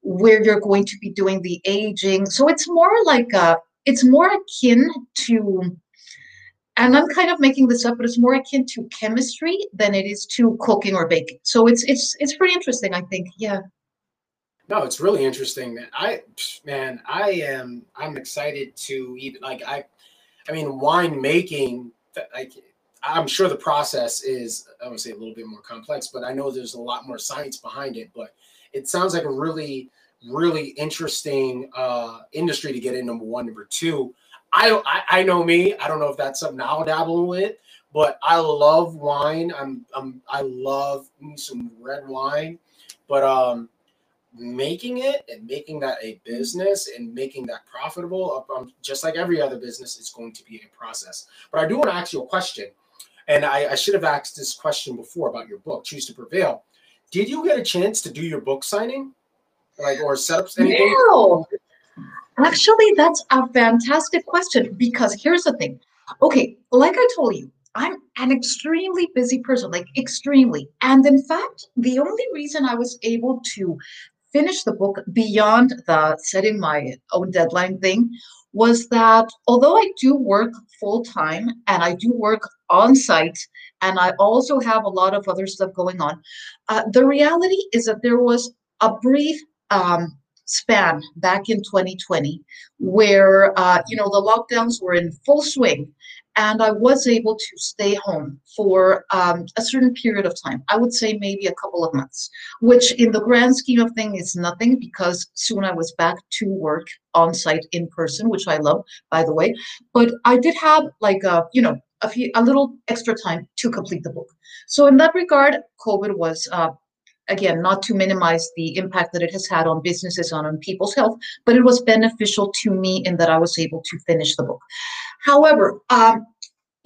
where you're going to be doing the aging so it's more like a it's more akin to and I'm kind of making this up, but it's more akin to chemistry than it is to cooking or baking. So it's it's it's pretty interesting, I think. Yeah. No, it's really interesting, man. I man, I am I'm excited to even like I I mean wine making like I'm sure the process is I would say a little bit more complex, but I know there's a lot more science behind it. But it sounds like a really really interesting uh, industry to get in. Number one, number two. I, I I know me. I don't know if that's something I'll dabble with, but I love wine. I'm I'm I love some red wine, but um, making it and making that a business and making that profitable, um, just like every other business, it's going to be a process. But I do want to ask you a question, and I, I should have asked this question before about your book, Choose to Prevail. Did you get a chance to do your book signing? like or setups anything? No. Actually, that's a fantastic question because here's the thing. Okay, like I told you, I'm an extremely busy person, like extremely. And in fact, the only reason I was able to finish the book beyond the setting my own deadline thing was that although I do work full time and I do work on site and I also have a lot of other stuff going on, uh, the reality is that there was a brief um, span back in 2020 where uh, you know the lockdowns were in full swing and i was able to stay home for um, a certain period of time i would say maybe a couple of months which in the grand scheme of things is nothing because soon i was back to work on site in person which i love by the way but i did have like a you know a few a little extra time to complete the book so in that regard covid was uh, again, not to minimize the impact that it has had on businesses and on people's health, but it was beneficial to me in that I was able to finish the book. However, um,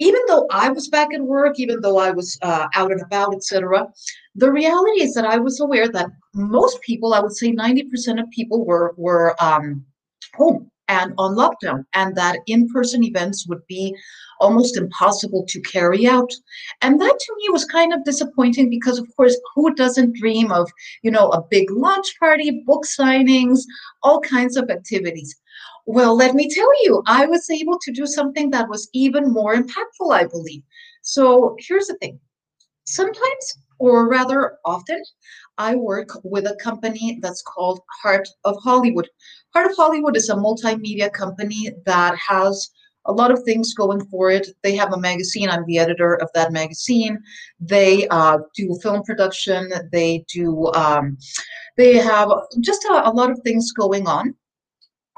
even though I was back at work, even though I was uh, out and about, etc., the reality is that I was aware that most people, I would say 90% of people, were were um, home and on lockdown, and that in-person events would be almost impossible to carry out. And that to me was kind of disappointing because, of course, who doesn't dream of, you know, a big launch party, book signings, all kinds of activities? Well, let me tell you, I was able to do something that was even more impactful, I believe. So here's the thing sometimes, or rather often, I work with a company that's called Heart of Hollywood. Heart of Hollywood is a multimedia company that has a lot of things going for it. They have a magazine. I'm the editor of that magazine. They uh, do film production. They do. Um, they have just a, a lot of things going on.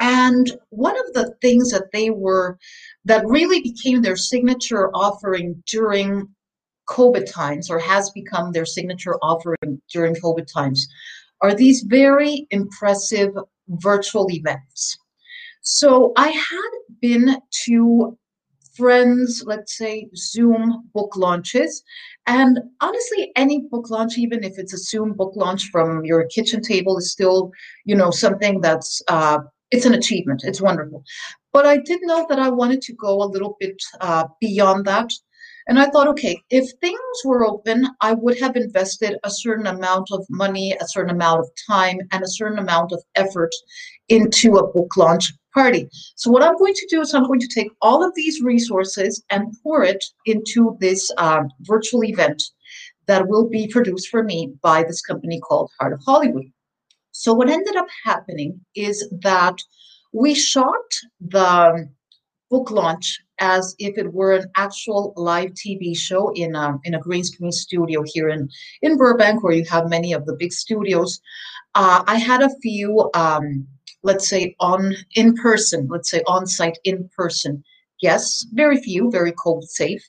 And one of the things that they were, that really became their signature offering during COVID times, or has become their signature offering during COVID times, are these very impressive virtual events. So I had been to friends, let's say Zoom book launches. And honestly, any book launch, even if it's a Zoom book launch from your kitchen table, is still, you know, something that's uh, it's an achievement. It's wonderful. But I did know that I wanted to go a little bit uh, beyond that. And I thought, okay, if things were open, I would have invested a certain amount of money, a certain amount of time, and a certain amount of effort into a book launch party. So what I'm going to do is I'm going to take all of these resources and pour it into this um, virtual event that will be produced for me by this company called Heart of Hollywood. So what ended up happening is that we shot the book launch as if it were an actual live TV show in a, in a green screen studio here in, in Burbank, where you have many of the big studios. Uh, I had a few, um, let's say, on in person, let's say on site in person guests, very few, very COVID safe.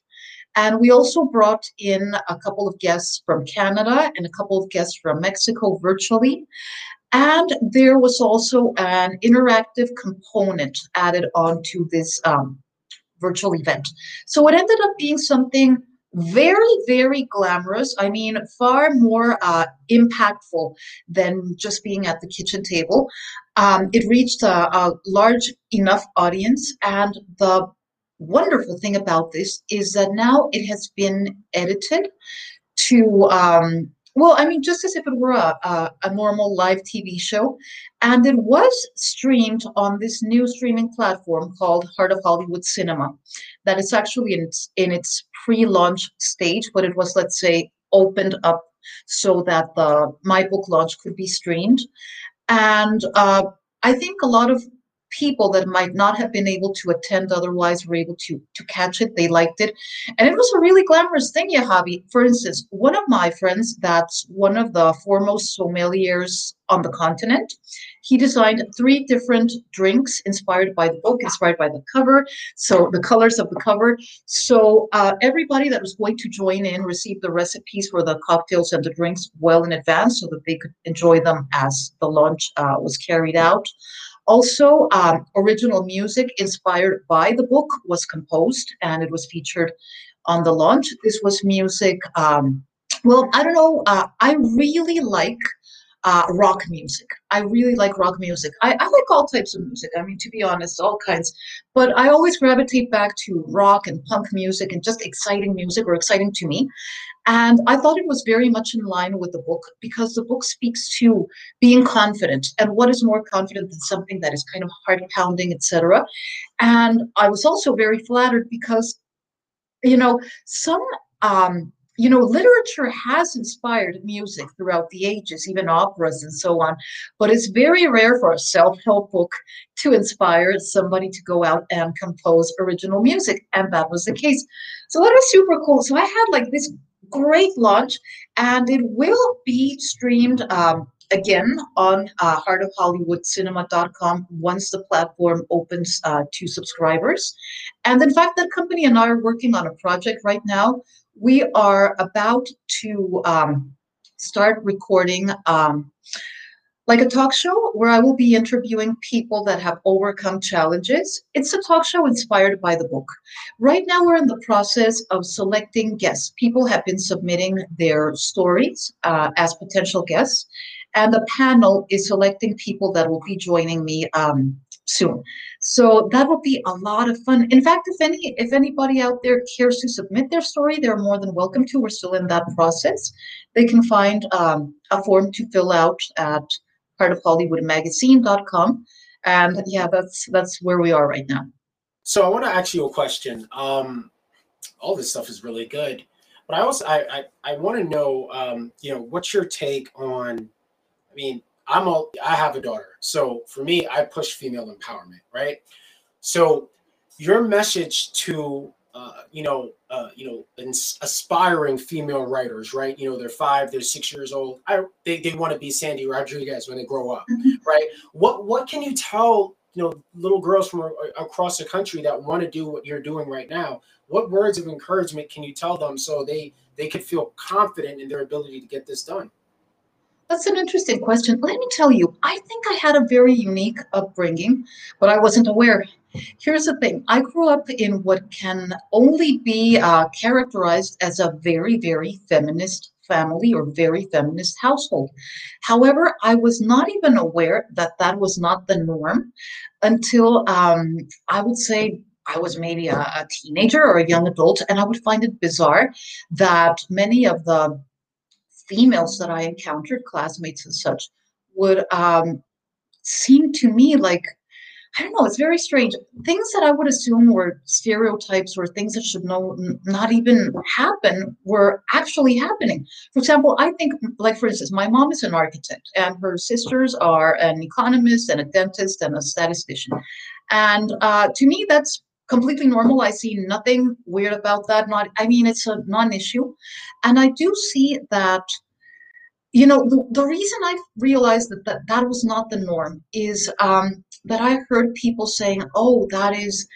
And we also brought in a couple of guests from Canada and a couple of guests from Mexico virtually. And there was also an interactive component added onto this um, virtual event. So it ended up being something very, very glamorous. I mean, far more uh, impactful than just being at the kitchen table. Um, it reached a, a large enough audience, and the wonderful thing about this is that now it has been edited to um, well, I mean, just as if it were a, a, a, normal live TV show. And it was streamed on this new streaming platform called Heart of Hollywood Cinema, that is actually in its, in its pre launch stage, but it was, let's say, opened up so that the My Book launch could be streamed. And uh, I think a lot of people that might not have been able to attend otherwise were able to to catch it. They liked it. And it was a really glamorous thing hobby for instance one of my friends that's one of the foremost sommeliers on the continent he designed three different drinks inspired by the book inspired by the cover. So the colors of the cover. So uh, everybody that was going to join in received the recipes for the cocktails and the drinks well in advance so that they could enjoy them as the launch uh, was carried out also, um, original music inspired by the book was composed and it was featured on the launch. This was music, um, well, I don't know, uh, I really like uh, rock music. I really like rock music. I, I, like all types of music. I mean, to be honest, all kinds. But I always gravitate back to rock and punk music and just exciting music or exciting to me. And I thought it was very much in line with the book because the book speaks to being confident and what is more confident than something that is kind of heart pounding, etc. And I was also very flattered because, you know, some um, you know, literature has inspired music throughout the ages, even operas and so on. But it's very rare for a self help book to inspire somebody to go out and compose original music. And that was the case. So that was super cool. So I had like this great launch, and it will be streamed um, again on uh, heartofhollywoodcinema.com once the platform opens uh, to subscribers. And in fact, that company and I are working on a project right now. We are about to um, start recording um, like a talk show where I will be interviewing people that have overcome challenges. It's a talk show inspired by the book. Right now, we're in the process of selecting guests. People have been submitting their stories uh, as potential guests, and the panel is selecting people that will be joining me um, soon. So that will be a lot of fun. In fact, if any if anybody out there cares to submit their story, they're more than welcome to. We're still in that process. They can find um, a form to fill out at heartofhollywoodmagazine.com and yeah that's that's where we are right now so i want to ask you a question um all this stuff is really good but i also i i, I want to know um you know what's your take on i mean i'm a i have a daughter so for me i push female empowerment right so your message to uh, you know, uh, you know, aspiring female writers, right? You know, they're five, they're six years old. I, they, they want to be Sandy Rodriguez when they grow up, mm-hmm. right? What what can you tell you know little girls from across the country that want to do what you're doing right now what words of encouragement can you tell them so they they can feel confident in their ability to get this done that's an interesting question. Let me tell you, I think I had a very unique upbringing, but I wasn't aware. Here's the thing I grew up in what can only be uh, characterized as a very, very feminist family or very feminist household. However, I was not even aware that that was not the norm until um, I would say I was maybe a, a, teenager or a young adult, and I would find it bizarre that many of the females that I encountered, classmates and such, would um, seem to me like I don't know. It's very strange. Things that I would assume were stereotypes or things that should not even happen were actually happening. For example, I think, like for instance, my mom is an architect, and her sisters are an economist and a dentist and a statistician. And uh, to me, that's completely normal. I see nothing weird about that. Not, I mean, it's a non-issue, and I do see that. You know, the, the reason I realized that, that that was not the norm is um, that I heard people saying, "Oh, that is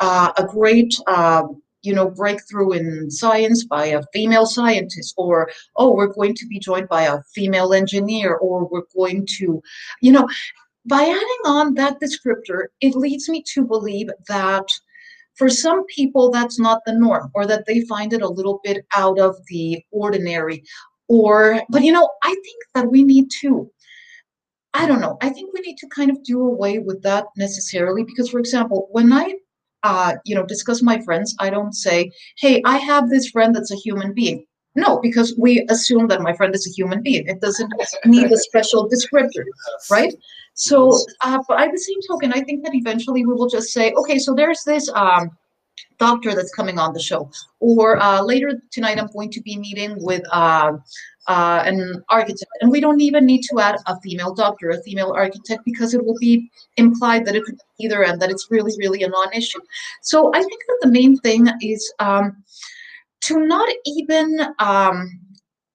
uh, a great." Uh, you know, breakthrough in science by a female scientist, or oh, we're going to be joined by a female engineer, or we're going to, you know, by adding on that descriptor, it leads me to believe that for some people, that's not the norm, or that they find it a little bit out of the ordinary. Or, but you know, I think that we need to. I don't know. I think we need to kind of do away with that necessarily because, for example, when I uh, you know, discuss my friends, I don't say, hey, I have this friend that's a human being. No, because we assume that my friend is a human being. It doesn't need a special descriptor, right? So, uh, by the same token, I think that eventually we will just say, okay, so there's this um, doctor that's coming on the show, or uh, later tonight I'm going to be meeting with uh, uh, an architect, and we don't even need to add a female doctor, a female architect, because it will be implied that it could be either, and that it's really, really a non-issue. So I think that the main thing is um, to not even, um,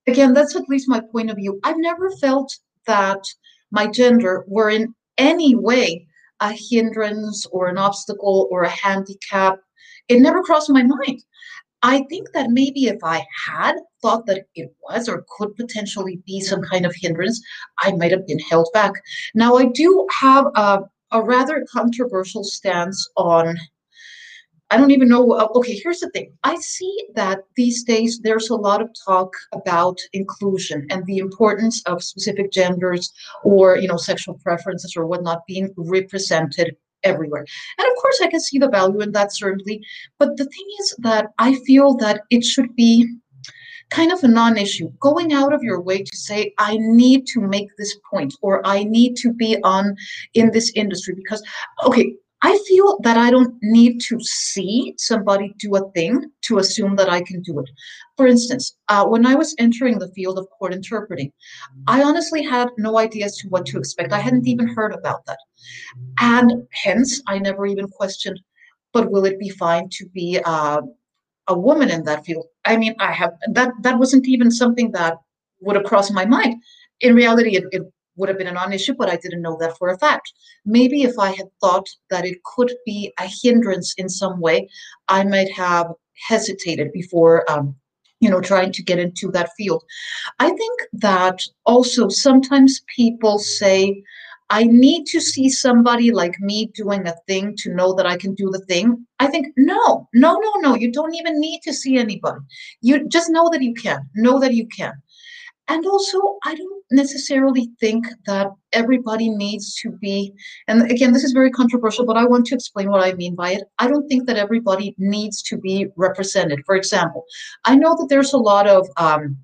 again, that's at least my point of view. I've never felt that my gender were in any way a hindrance or an obstacle or a handicap. It never crossed my mind. I think that maybe if I had thought that it was or could potentially be some kind of hindrance, I might have been held back. Now, I do have a, a rather controversial stance on I don't even know. Uh, okay, here's the thing. I see that these days there's a lot of talk about inclusion and the importance of specific genders or you know sexual preferences or whatnot being represented everywhere. And of course, I can see the value in that certainly. But the thing is that I feel that it should be kind of a non-issue going out of your way to say i need to make this point or i need to be on in this industry because okay I feel that I don't need to see somebody do a thing to assume that I can do it. For instance, uh, when I was entering the field of court interpreting, I honestly had no idea as to what to expect. I hadn't even heard about that. And hence, I never even questioned, but will it be fine to be uh, a woman in that field? I mean, I have that, that wasn't even something that would have crossed my mind. In reality, it, it would have been a non-issue, but I didn't know that for a fact. Maybe if I had thought that it could be a hindrance in some way, I might have hesitated before um, you know trying to get into that field. I think that also sometimes people say i need to see somebody like me doing a thing to know that i can do the thing. I think no no no no you don't even need to see anybody. You just know that you can know that you can. And also i don't necessarily think that everybody needs to be and again this is very controversial but i want to explain what i mean by it. I don't think that everybody needs to be represented. For example i know that there's a lot of um,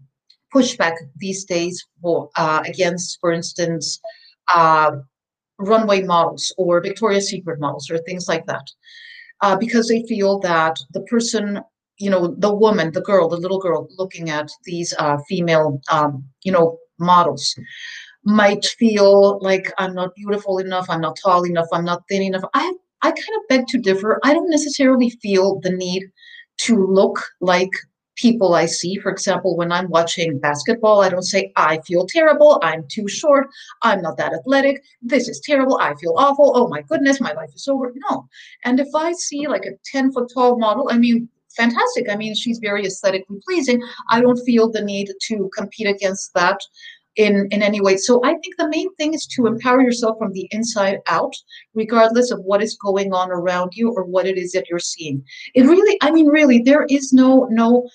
pushback these days for, uh, against for instance uh, runway models or victoria's secret models or things like that uh, because they feel that the person you know the woman the girl the little girl looking at these uh, female um, you know models might feel like i'm not beautiful enough i'm not tall enough i'm not thin enough i i kind of beg to differ i don't necessarily feel the need to look like people I see. For example, when I'm watching basketball, I don't say, I feel terrible. I'm too short. I'm not that athletic. This is terrible. I feel awful. Oh my goodness, my life is over. No. And if I see like a 10 foot tall model, I mean, fantastic. I mean, she's very aesthetically pleasing. I don't feel the need to compete against that in in any way so i think the main thing is to empower yourself from the inside out regardless of what is going on around you or what it is that you're seeing it really i mean really there is no no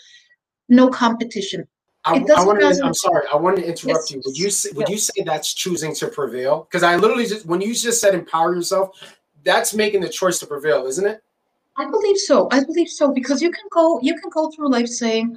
no competition I, I wanted to, I'm sorry. I wanted to interrupt you. Would you say, would you say that's choosing to prevail? Because I literally just when you just said empower yourself, that's making the choice to prevail, isn't it? I believe so. I believe so because you can go you can go through life saying,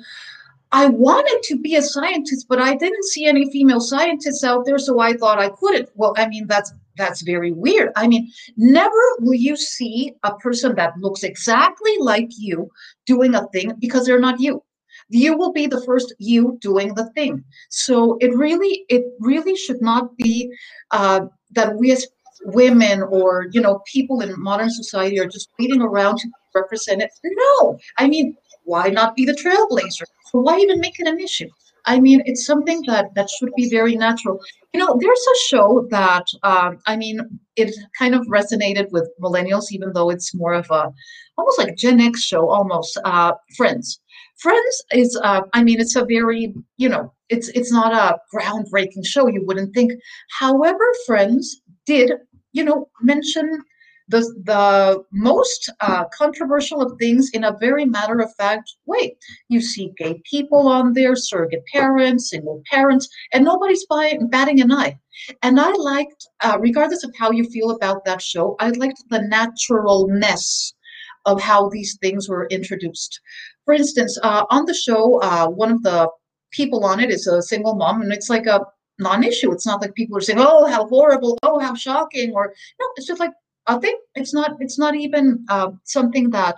I wanted to be a scientist, but I didn't see any female scientists out there, so I thought I couldn't. Well, I mean, that's that's very weird. I mean, never will you see a person that looks exactly like you doing a thing because they're not you. You will be the first you doing the thing. So it really, it really should not be uh, that we as women or you know people in modern society are just waiting around to represent it. No, I mean, why not be the trailblazer? why even make it an issue? I mean, it's something that that should be very natural. You know, there's a show that um, I mean, it kind of resonated with millennials, even though it's more of a almost like Gen X show, almost. Uh, Friends. Friends is, uh, I mean, it's a very, you know, it's it's not a groundbreaking show. You wouldn't think. However, Friends did, you know, mention the, the most uh, controversial of things in a very matter of fact way. You see gay people on there, surrogate parents, single parents, and nobody's buying, batting an eye. And I liked, uh, regardless of how you feel about that show, I liked the naturalness of how these things were introduced. For instance, uh, on the show, uh, one of the people on it is a single mom, and it's like a non-issue. It's not like people are saying, "Oh, how horrible! Oh, how shocking!" Or no, it's just like I think it's not it's not even uh, something that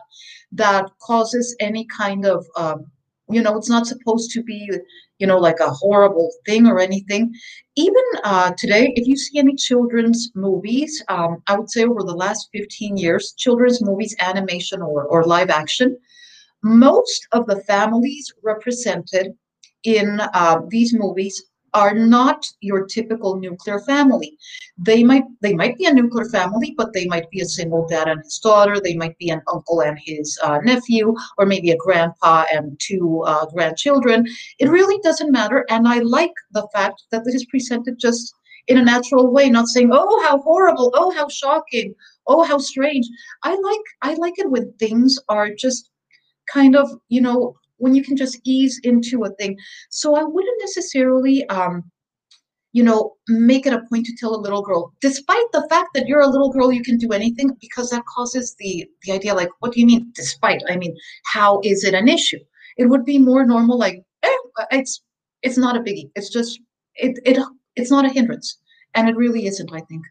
that causes any kind of um, you know it's not supposed to be you know like a horrible thing or anything even uh, today if you see any children's movies um, i would say over the last 15 years children's movies animation or, or live action most of the families represented in uh, these movies are not your typical nuclear family. They might they might be a nuclear family, but they might be a single dad and his daughter. They might be an uncle and his uh, nephew, or maybe a grandpa and two uh, grandchildren. It really doesn't matter. And I like the fact that this is presented just in a natural way, not saying, "Oh, how horrible! Oh, how shocking! Oh, how strange." I like I like it when things are just kind of you know when you can just ease into a thing. So I wouldn't necessarily, um, you know, make it a point to tell a little girl, despite the fact that you're a little girl, you can do anything, because that causes the the idea like, what do you mean, despite? I mean, how is it an issue? It would be more normal, like, eh, it's it's not a biggie. It's just it it it's not a hindrance, and it really isn't. I think.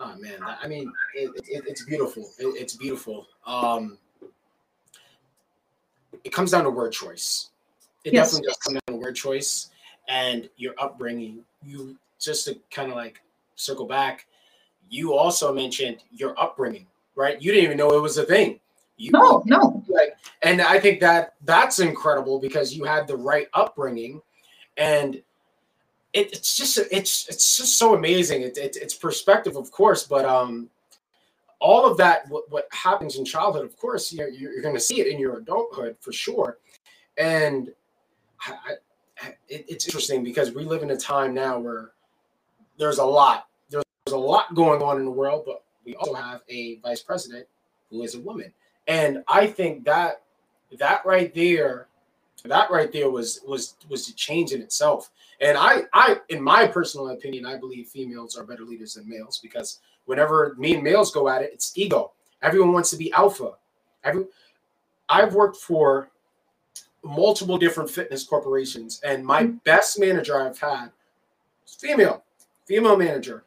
Oh man, I mean, it, it, it's beautiful. It, it's beautiful. Um, it comes down to word choice. It yes. definitely does come down to word choice and your upbringing. You just to kind of like circle back, you also mentioned your upbringing, right? You didn't even know it was a thing. You, no, no. Like, and I think that that's incredible because you had the right upbringing, and it, it's just it's it's just so amazing. It, it, it's perspective, of course, but um, all of that what, what happens in childhood of course you're, you're going to see it in your adulthood for sure. And I, I, it, it's interesting because we live in a time now where there's a lot there's a lot going on in the world but we also have a vice president who is a woman. And i think that that right there that right there was was was a change in itself. And i i in my personal opinion i believe females are better leaders than males because whenever me and males go at it, it's ego. Everyone wants to be alpha. Every I've worked for multiple different fitness corporations, and my mm-hmm. best manager I've had is female, female manager,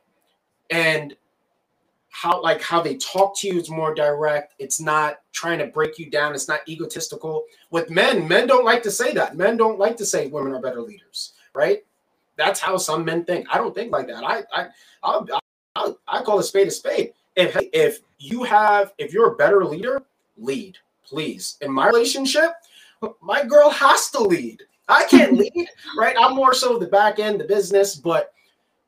and how like how they talk to you is more direct. It's not trying to break you down. It's not egotistical. With men, men don't like to say that. Men don't like to say women are better leaders, right? That's how some men think. I don't think like that. I I I'll, I, I call a spade a spade. If if you have if you're a better leader, lead, please. In my relationship, my girl has to lead. I can't lead, right? I'm more so the back end, the business, but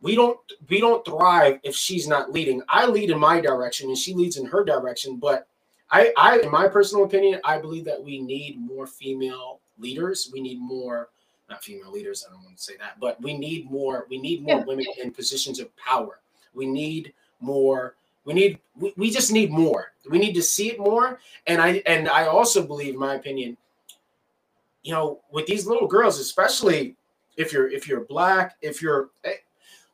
we don't we don't thrive if she's not leading. I lead in my direction and she leads in her direction, but I, I in my personal opinion, I believe that we need more female leaders. We need more not female leaders, I don't want to say that, but we need more we need more yeah. women in positions of power. We need more we need we, we just need more. We need to see it more and I and I also believe my opinion you know, with these little girls, especially if you're if you're black, if you're eh,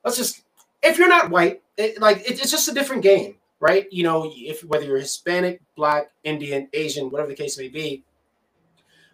let's just if you're not white, it, like it, it's just a different game, right? You know, if whether you're Hispanic, black, Indian, Asian, whatever the case may be,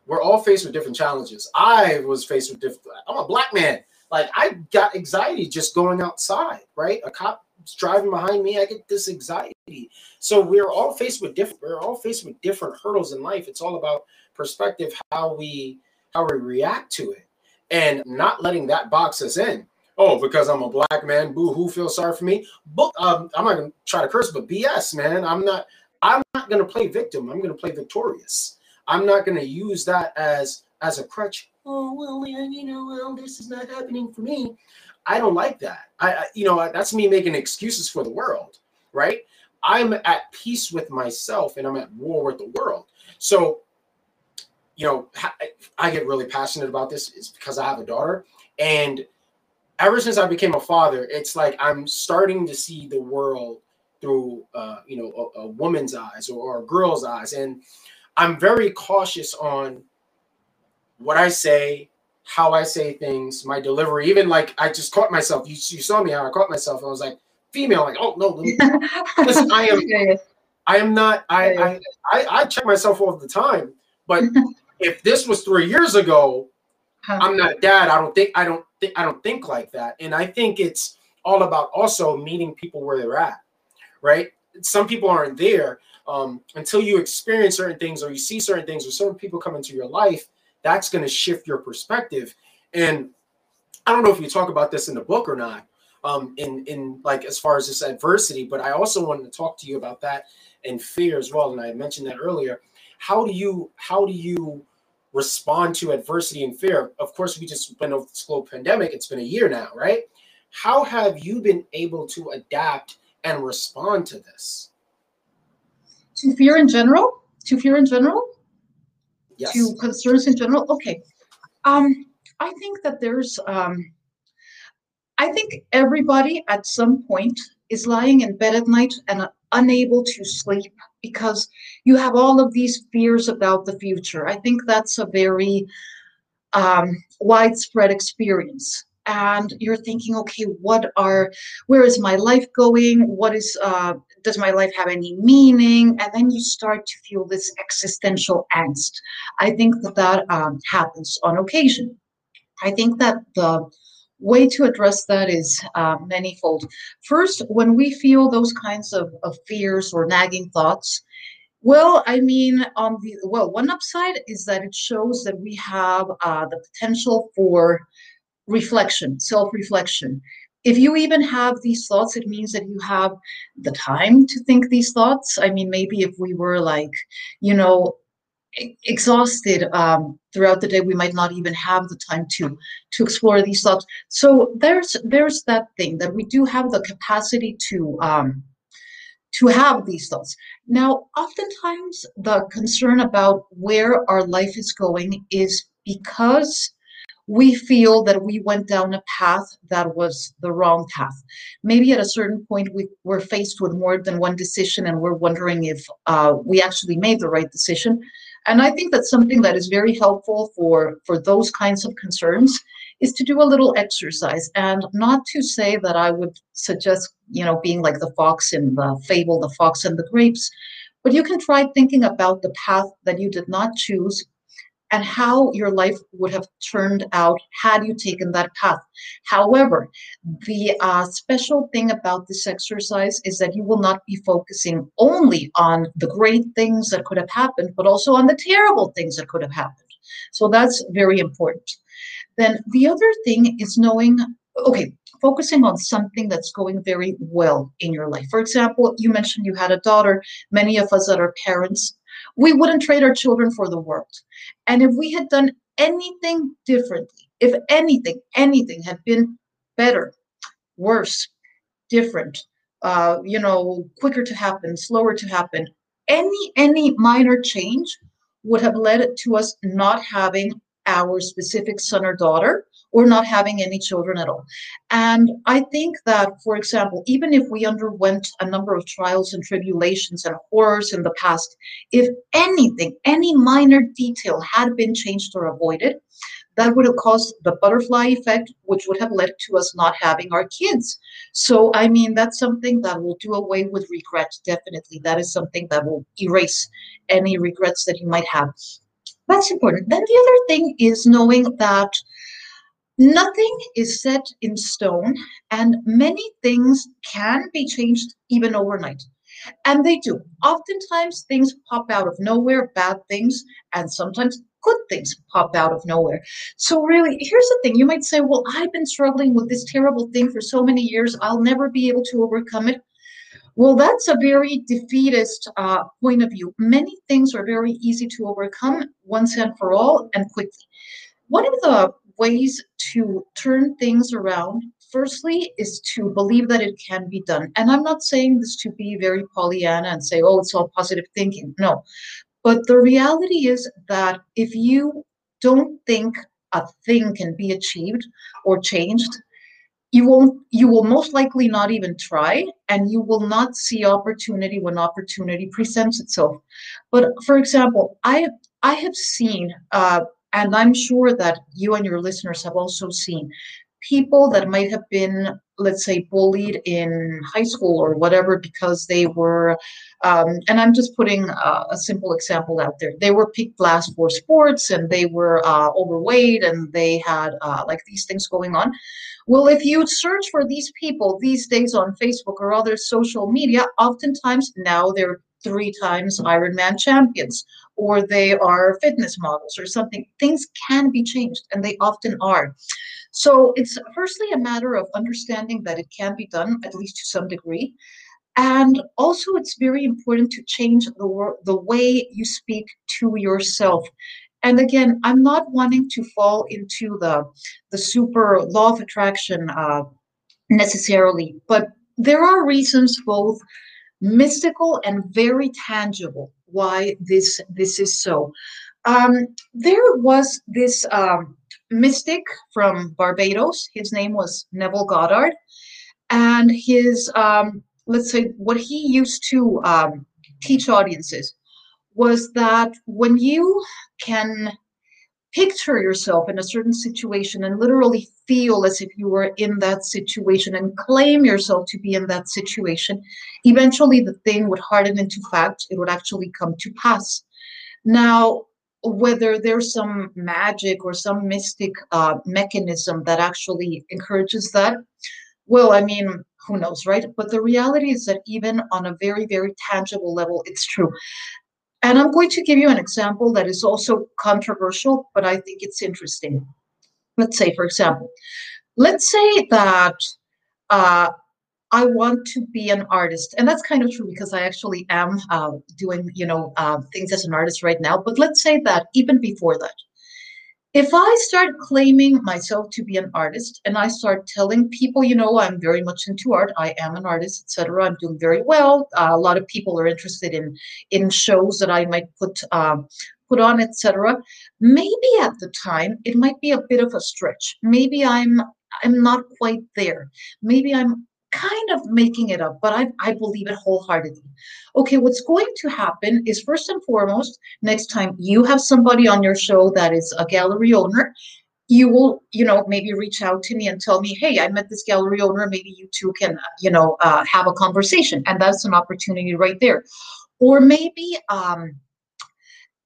we're all faced with different challenges. I was faced with different. I'm a black man. Like I got anxiety just going outside, right? A cop driving behind me, I get this anxiety. So we're all faced with different. We're all faced with different hurdles in life. It's all about perspective how we how we react to it and not letting that box us in oh because i'm a black man boo hoo, feel sorry for me but um, i'm not gonna try to curse but bs man i'm not i'm not gonna play victim i'm gonna play victorious i'm not gonna use that as as a crutch oh well you know well this is not happening for me i don't like that i, I you know that's me making excuses for the world right i'm at peace with myself and i'm at war with the world so you know, I get really passionate about this is because I have a daughter. And ever since I became a father, it's like I'm starting to see the world through, uh, you know, a, a woman's eyes or, or a girl's eyes. And I'm very cautious on what I say, how I say things, my delivery. Even like I just caught myself. You, you saw me how I caught myself. I was like, female, like, oh no, listen, I am, I am not. I, I, I, I check myself all the time, but if this was three years ago, huh. I'm not dad. I don't think I don't think I don't think like that. And I think it's all about also meeting people where they're at, right? Some people aren't there um, until you experience certain things or you see certain things or certain people come into your life. That's going to shift your perspective. And I don't know if you talk about this in the book or not, um, in in like as far as this adversity, but I also wanted to talk to you about that and fear as well. And I mentioned that earlier how do you how do you respond to adversity and fear? Of course, we just been over this global pandemic. It's been a year now, right? How have you been able to adapt and respond to this? To fear in general? To fear in general? Yes. To concerns in general? Okay. Um, I think that there's um, I think everybody at some point is lying in bed at night and unable to sleep because you have all of these fears about the future. I think that's a very um, widespread experience. And you're thinking, okay, what are, where is my life going? What is, uh, does my life have any meaning? And then you start to feel this existential angst. I think that that um, happens on occasion. I think that the way to address that is uh, manifold. First, when we feel those kinds of, of fears or nagging thoughts, well, I mean, on the well, one upside is that it shows that we have uh, the potential for reflection, self-reflection. If you even have these thoughts, it means that you have the time to think these thoughts. I mean, maybe if we were like, you know, exhausted um, throughout the day we might not even have the time to to explore these thoughts so there's there's that thing that we do have the capacity to um, to have these thoughts now oftentimes the concern about where our life is going is because we feel that we went down a path that was the wrong path. Maybe at a certain point we were faced with more than one decision and we're wondering if uh, we actually made the right decision. And I think that something that is very helpful for, for those kinds of concerns is to do a little exercise and not to say that I would suggest, you know, being like the fox in the fable, the fox and the grapes, but you can try thinking about the path that you did not choose and how your life would have turned out had you taken that path. However, the uh, special thing about this exercise is that you will not be focusing only on the great things that could have happened, but also on the terrible things that could have happened. So that's very important. Then the other thing is knowing okay, focusing on something that's going very well in your life. For example, you mentioned you had a daughter. Many of us that are parents, we wouldn't trade our children for the world. And if we had done anything differently, if anything, anything had been better, worse, different, uh, you know, quicker to happen, slower to happen, any any minor change would have led to us not having our specific son or daughter or not having any children at all. And I think that, for example, even if we underwent a number of trials and tribulations and horrors in the past, if anything, any minor detail had been changed or avoided, that would have caused the butterfly effect, which would have led to us not having our kids. So, I mean, that's something that will do away with regret, definitely. That is something that will erase any regrets that you might have. That's important. Then the other thing is knowing that nothing is set in stone and many things can be changed even overnight. And they do. Oftentimes things pop out of nowhere, bad things, and sometimes good things pop out of nowhere. So, really, here's the thing you might say, Well, I've been struggling with this terrible thing for so many years, I'll never be able to overcome it. Well, that's a very defeatist uh, point of view. Many things are very easy to overcome once and for all and quickly. One of the ways to turn things around, firstly, is to believe that it can be done. And I'm not saying this to be very Pollyanna and say, oh, it's all positive thinking. No. But the reality is that if you don't think a thing can be achieved or changed, you won't you will most likely not even try and you will not see opportunity when opportunity presents itself but for example i i have seen uh, and i'm sure that you and your listeners have also seen people that might have been let's say bullied in high school or whatever because they were um, and i'm just putting a, a, simple example out there. They were picked last for sports and they were uh, overweight and they had uh, like these things going on. Well if you search for these people these days on facebook or other social media oftentimes now they're three times ironman champions or they are fitness models or something things can be changed and they often are so it's firstly a matter of understanding that it can be done, at least to some degree. And also, it's very important to change the, the way you speak to yourself. And again, I'm not wanting to fall into the, the super law of attraction uh, necessarily, but there are reasons both mystical and very tangible why this this is so. Um, there was this um, mystic from Barbados. His name was Neville Goddard. And his, um, let's say, what he used to um, teach audiences was that when you can picture yourself in a certain situation and literally feel as if you were in that situation and claim yourself to be in that situation, eventually the thing would harden into fact. It would actually come to pass. Now, whether there's some magic or some mystic uh, mechanism that actually encourages that well i mean who knows right but the reality is that even on a very very tangible level it's true and i'm going to give you an example that is also controversial but i think it's interesting let's say for example let's say that uh, I want to be an artist. And that's kind of true because I actually am uh, doing, you know, uh, things as an artist right now. But let's say that even before that, if I start claiming myself to be an artist and I start telling people, you know, I'm very much into art, I am an artist, etc. I'm doing very well. Uh, a lot of people are interested in in shows that I might put um, put on, etc. Maybe at the time it might be a bit of a stretch. Maybe I'm I'm not quite there. Maybe I'm kind of making it up, but I, I believe it wholeheartedly. Okay, what's going to happen is first and foremost, next time you have somebody on your show that is a gallery owner, you will, you know, maybe reach out to me and tell me, hey, I met this gallery owner. Maybe you two can, you know, uh, have a conversation. And that's an opportunity right there. Or maybe um,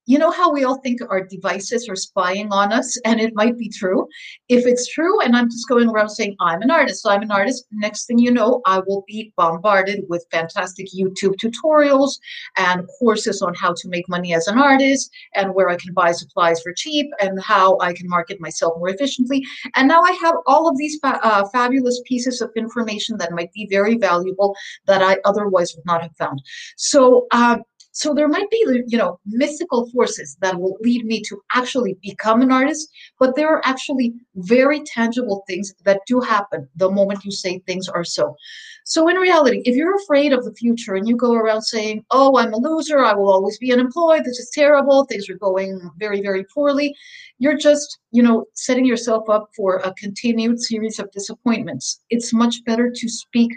you know how we all think our devices are spying on us, and it might be true. If it's true, and I'm just going around saying, I'm an artist, I'm an artist, next thing you know, I will be bombarded with fantastic YouTube tutorials and courses on how to make money as an artist and where I can buy supplies for cheap and how I can market myself more efficiently. And now I have all of these fa- uh, fabulous pieces of information that might be very valuable that I otherwise would not have found. So, um, so there might be, you know, mystical forces that will lead me to actually become an artist, but there are actually very tangible things that do happen the moment you say things are so. So in reality, if you're afraid of the future and you go around saying, "Oh, I'm a loser. I will always be unemployed. This is terrible. Things are going very, very poorly," you're just, you know, setting yourself up for a continued series of disappointments. It's much better to speak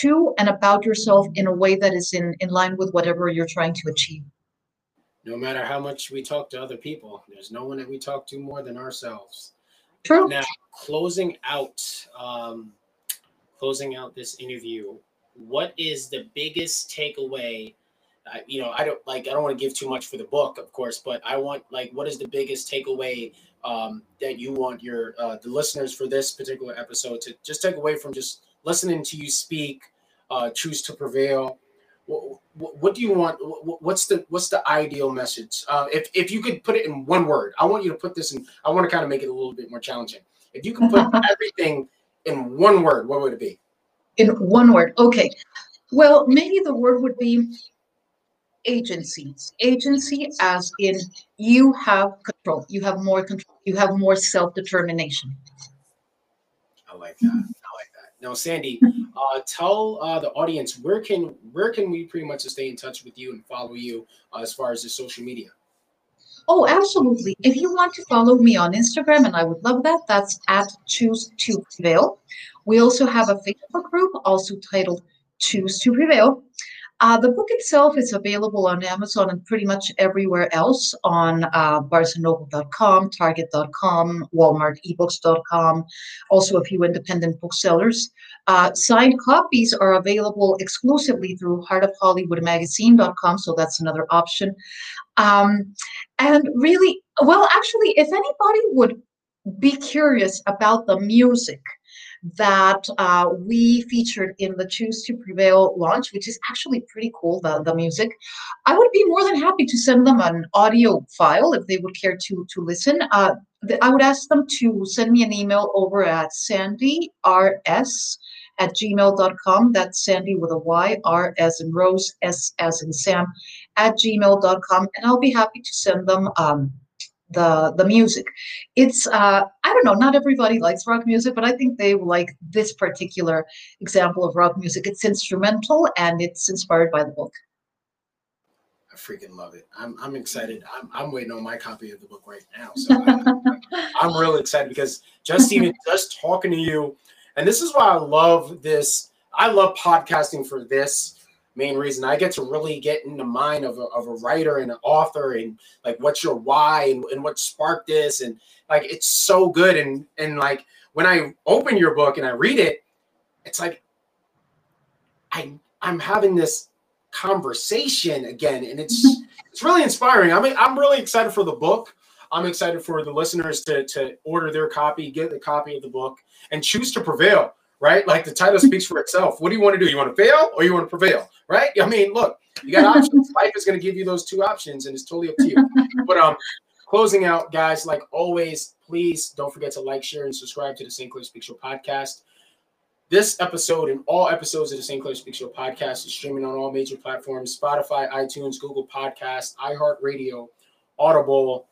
to and about yourself in a way that is in, in line with whatever you're trying to achieve. No matter how much we talk to other people, there's no one that we talk to more than ourselves. True. Now, closing out, um, closing out this interview, what is the biggest takeaway? I, you know, I don't like. I don't want to give too much for the book, of course, but I want like, what is the biggest takeaway um, that you want your uh, the listeners for this particular episode to just take away from just listening to you speak, uh, choose to prevail. What, what, do you want? What's the what's the ideal message? Uh, if if you could put it in one word, I want you to put this in. I want to kind of make it a little bit more challenging. If you can put everything in one word, what would it be? In one word, okay. Well, maybe the word would be agency. Agency, as in you have control. You have more control. You have more self determination. I like that. Now, Sandy, uh, tell uh, the audience where can where can we pretty much stay in touch with you and follow you uh, as far as the social media. Oh, absolutely. If you want to follow me on Instagram, and I would love that, that's at Choose to Prevail. We also have a Facebook group also titled Choose to Prevail. Uh, the book itself is available on Amazon and pretty much everywhere else on uh, BarnesandNoble.com, Target.com, WalmartEbooks.com, also a few independent booksellers. Uh, signed copies are available exclusively through HeartOfHollywoodMagazine.com, so that's another option. Um, and really, well, actually, if anybody would be curious about the music, that uh, we featured in the Choose to Prevail launch, which is actually pretty cool, the, the music. I would be more than happy to send them an audio file if they would care to, to listen. Uh, I would ask them to send me an email over at sandyrs at gmail.com. That's Sandy with a Y, R as in Rose, S as in Sam, at gmail.com. And I'll be happy to send them um, the the music. It's uh, I don't know, not everybody likes rock music, but I think they like this particular example of rock music. It's instrumental and it's inspired by the book. I freaking love it. I'm I'm excited. I'm I'm waiting on my copy of the book right now. So I, am really excited because just even just talking to you, and this is why I love this. I love podcasting for this main reason I get to really get in the mind of a, of a writer and an author and like what's your why and, and what sparked this and like it's so good and and like when I open your book and I read it, it's like I I'm having this conversation again and it's mm-hmm. it's really inspiring. I mean I'm really excited for the book. I'm excited for the listeners to to order their copy, get the copy of the book, and choose to prevail right? Like the title speaks for itself. What do you want to do? You want to fail or you want to prevail, right? I mean, look, you got options. Life is going to give you those two options, and it's totally up to you. But um, closing out, guys, like always, please don't forget to like, share, and subscribe to the St. Clair Speak Show podcast. This episode and all episodes of the St. Clair Speak Show podcast is streaming on all major platforms: Spotify, iTunes, Google Podcast, iHeartRadio, Audible,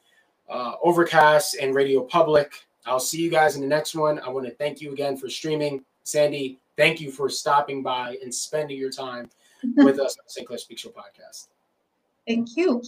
uh, Overcast, and Radio Public. I'll see you guys in the next one. I want to thank you again for streaming. Sandy, thank you for stopping by and spending your time with us on St. Clair Speak Show podcast. Thank you.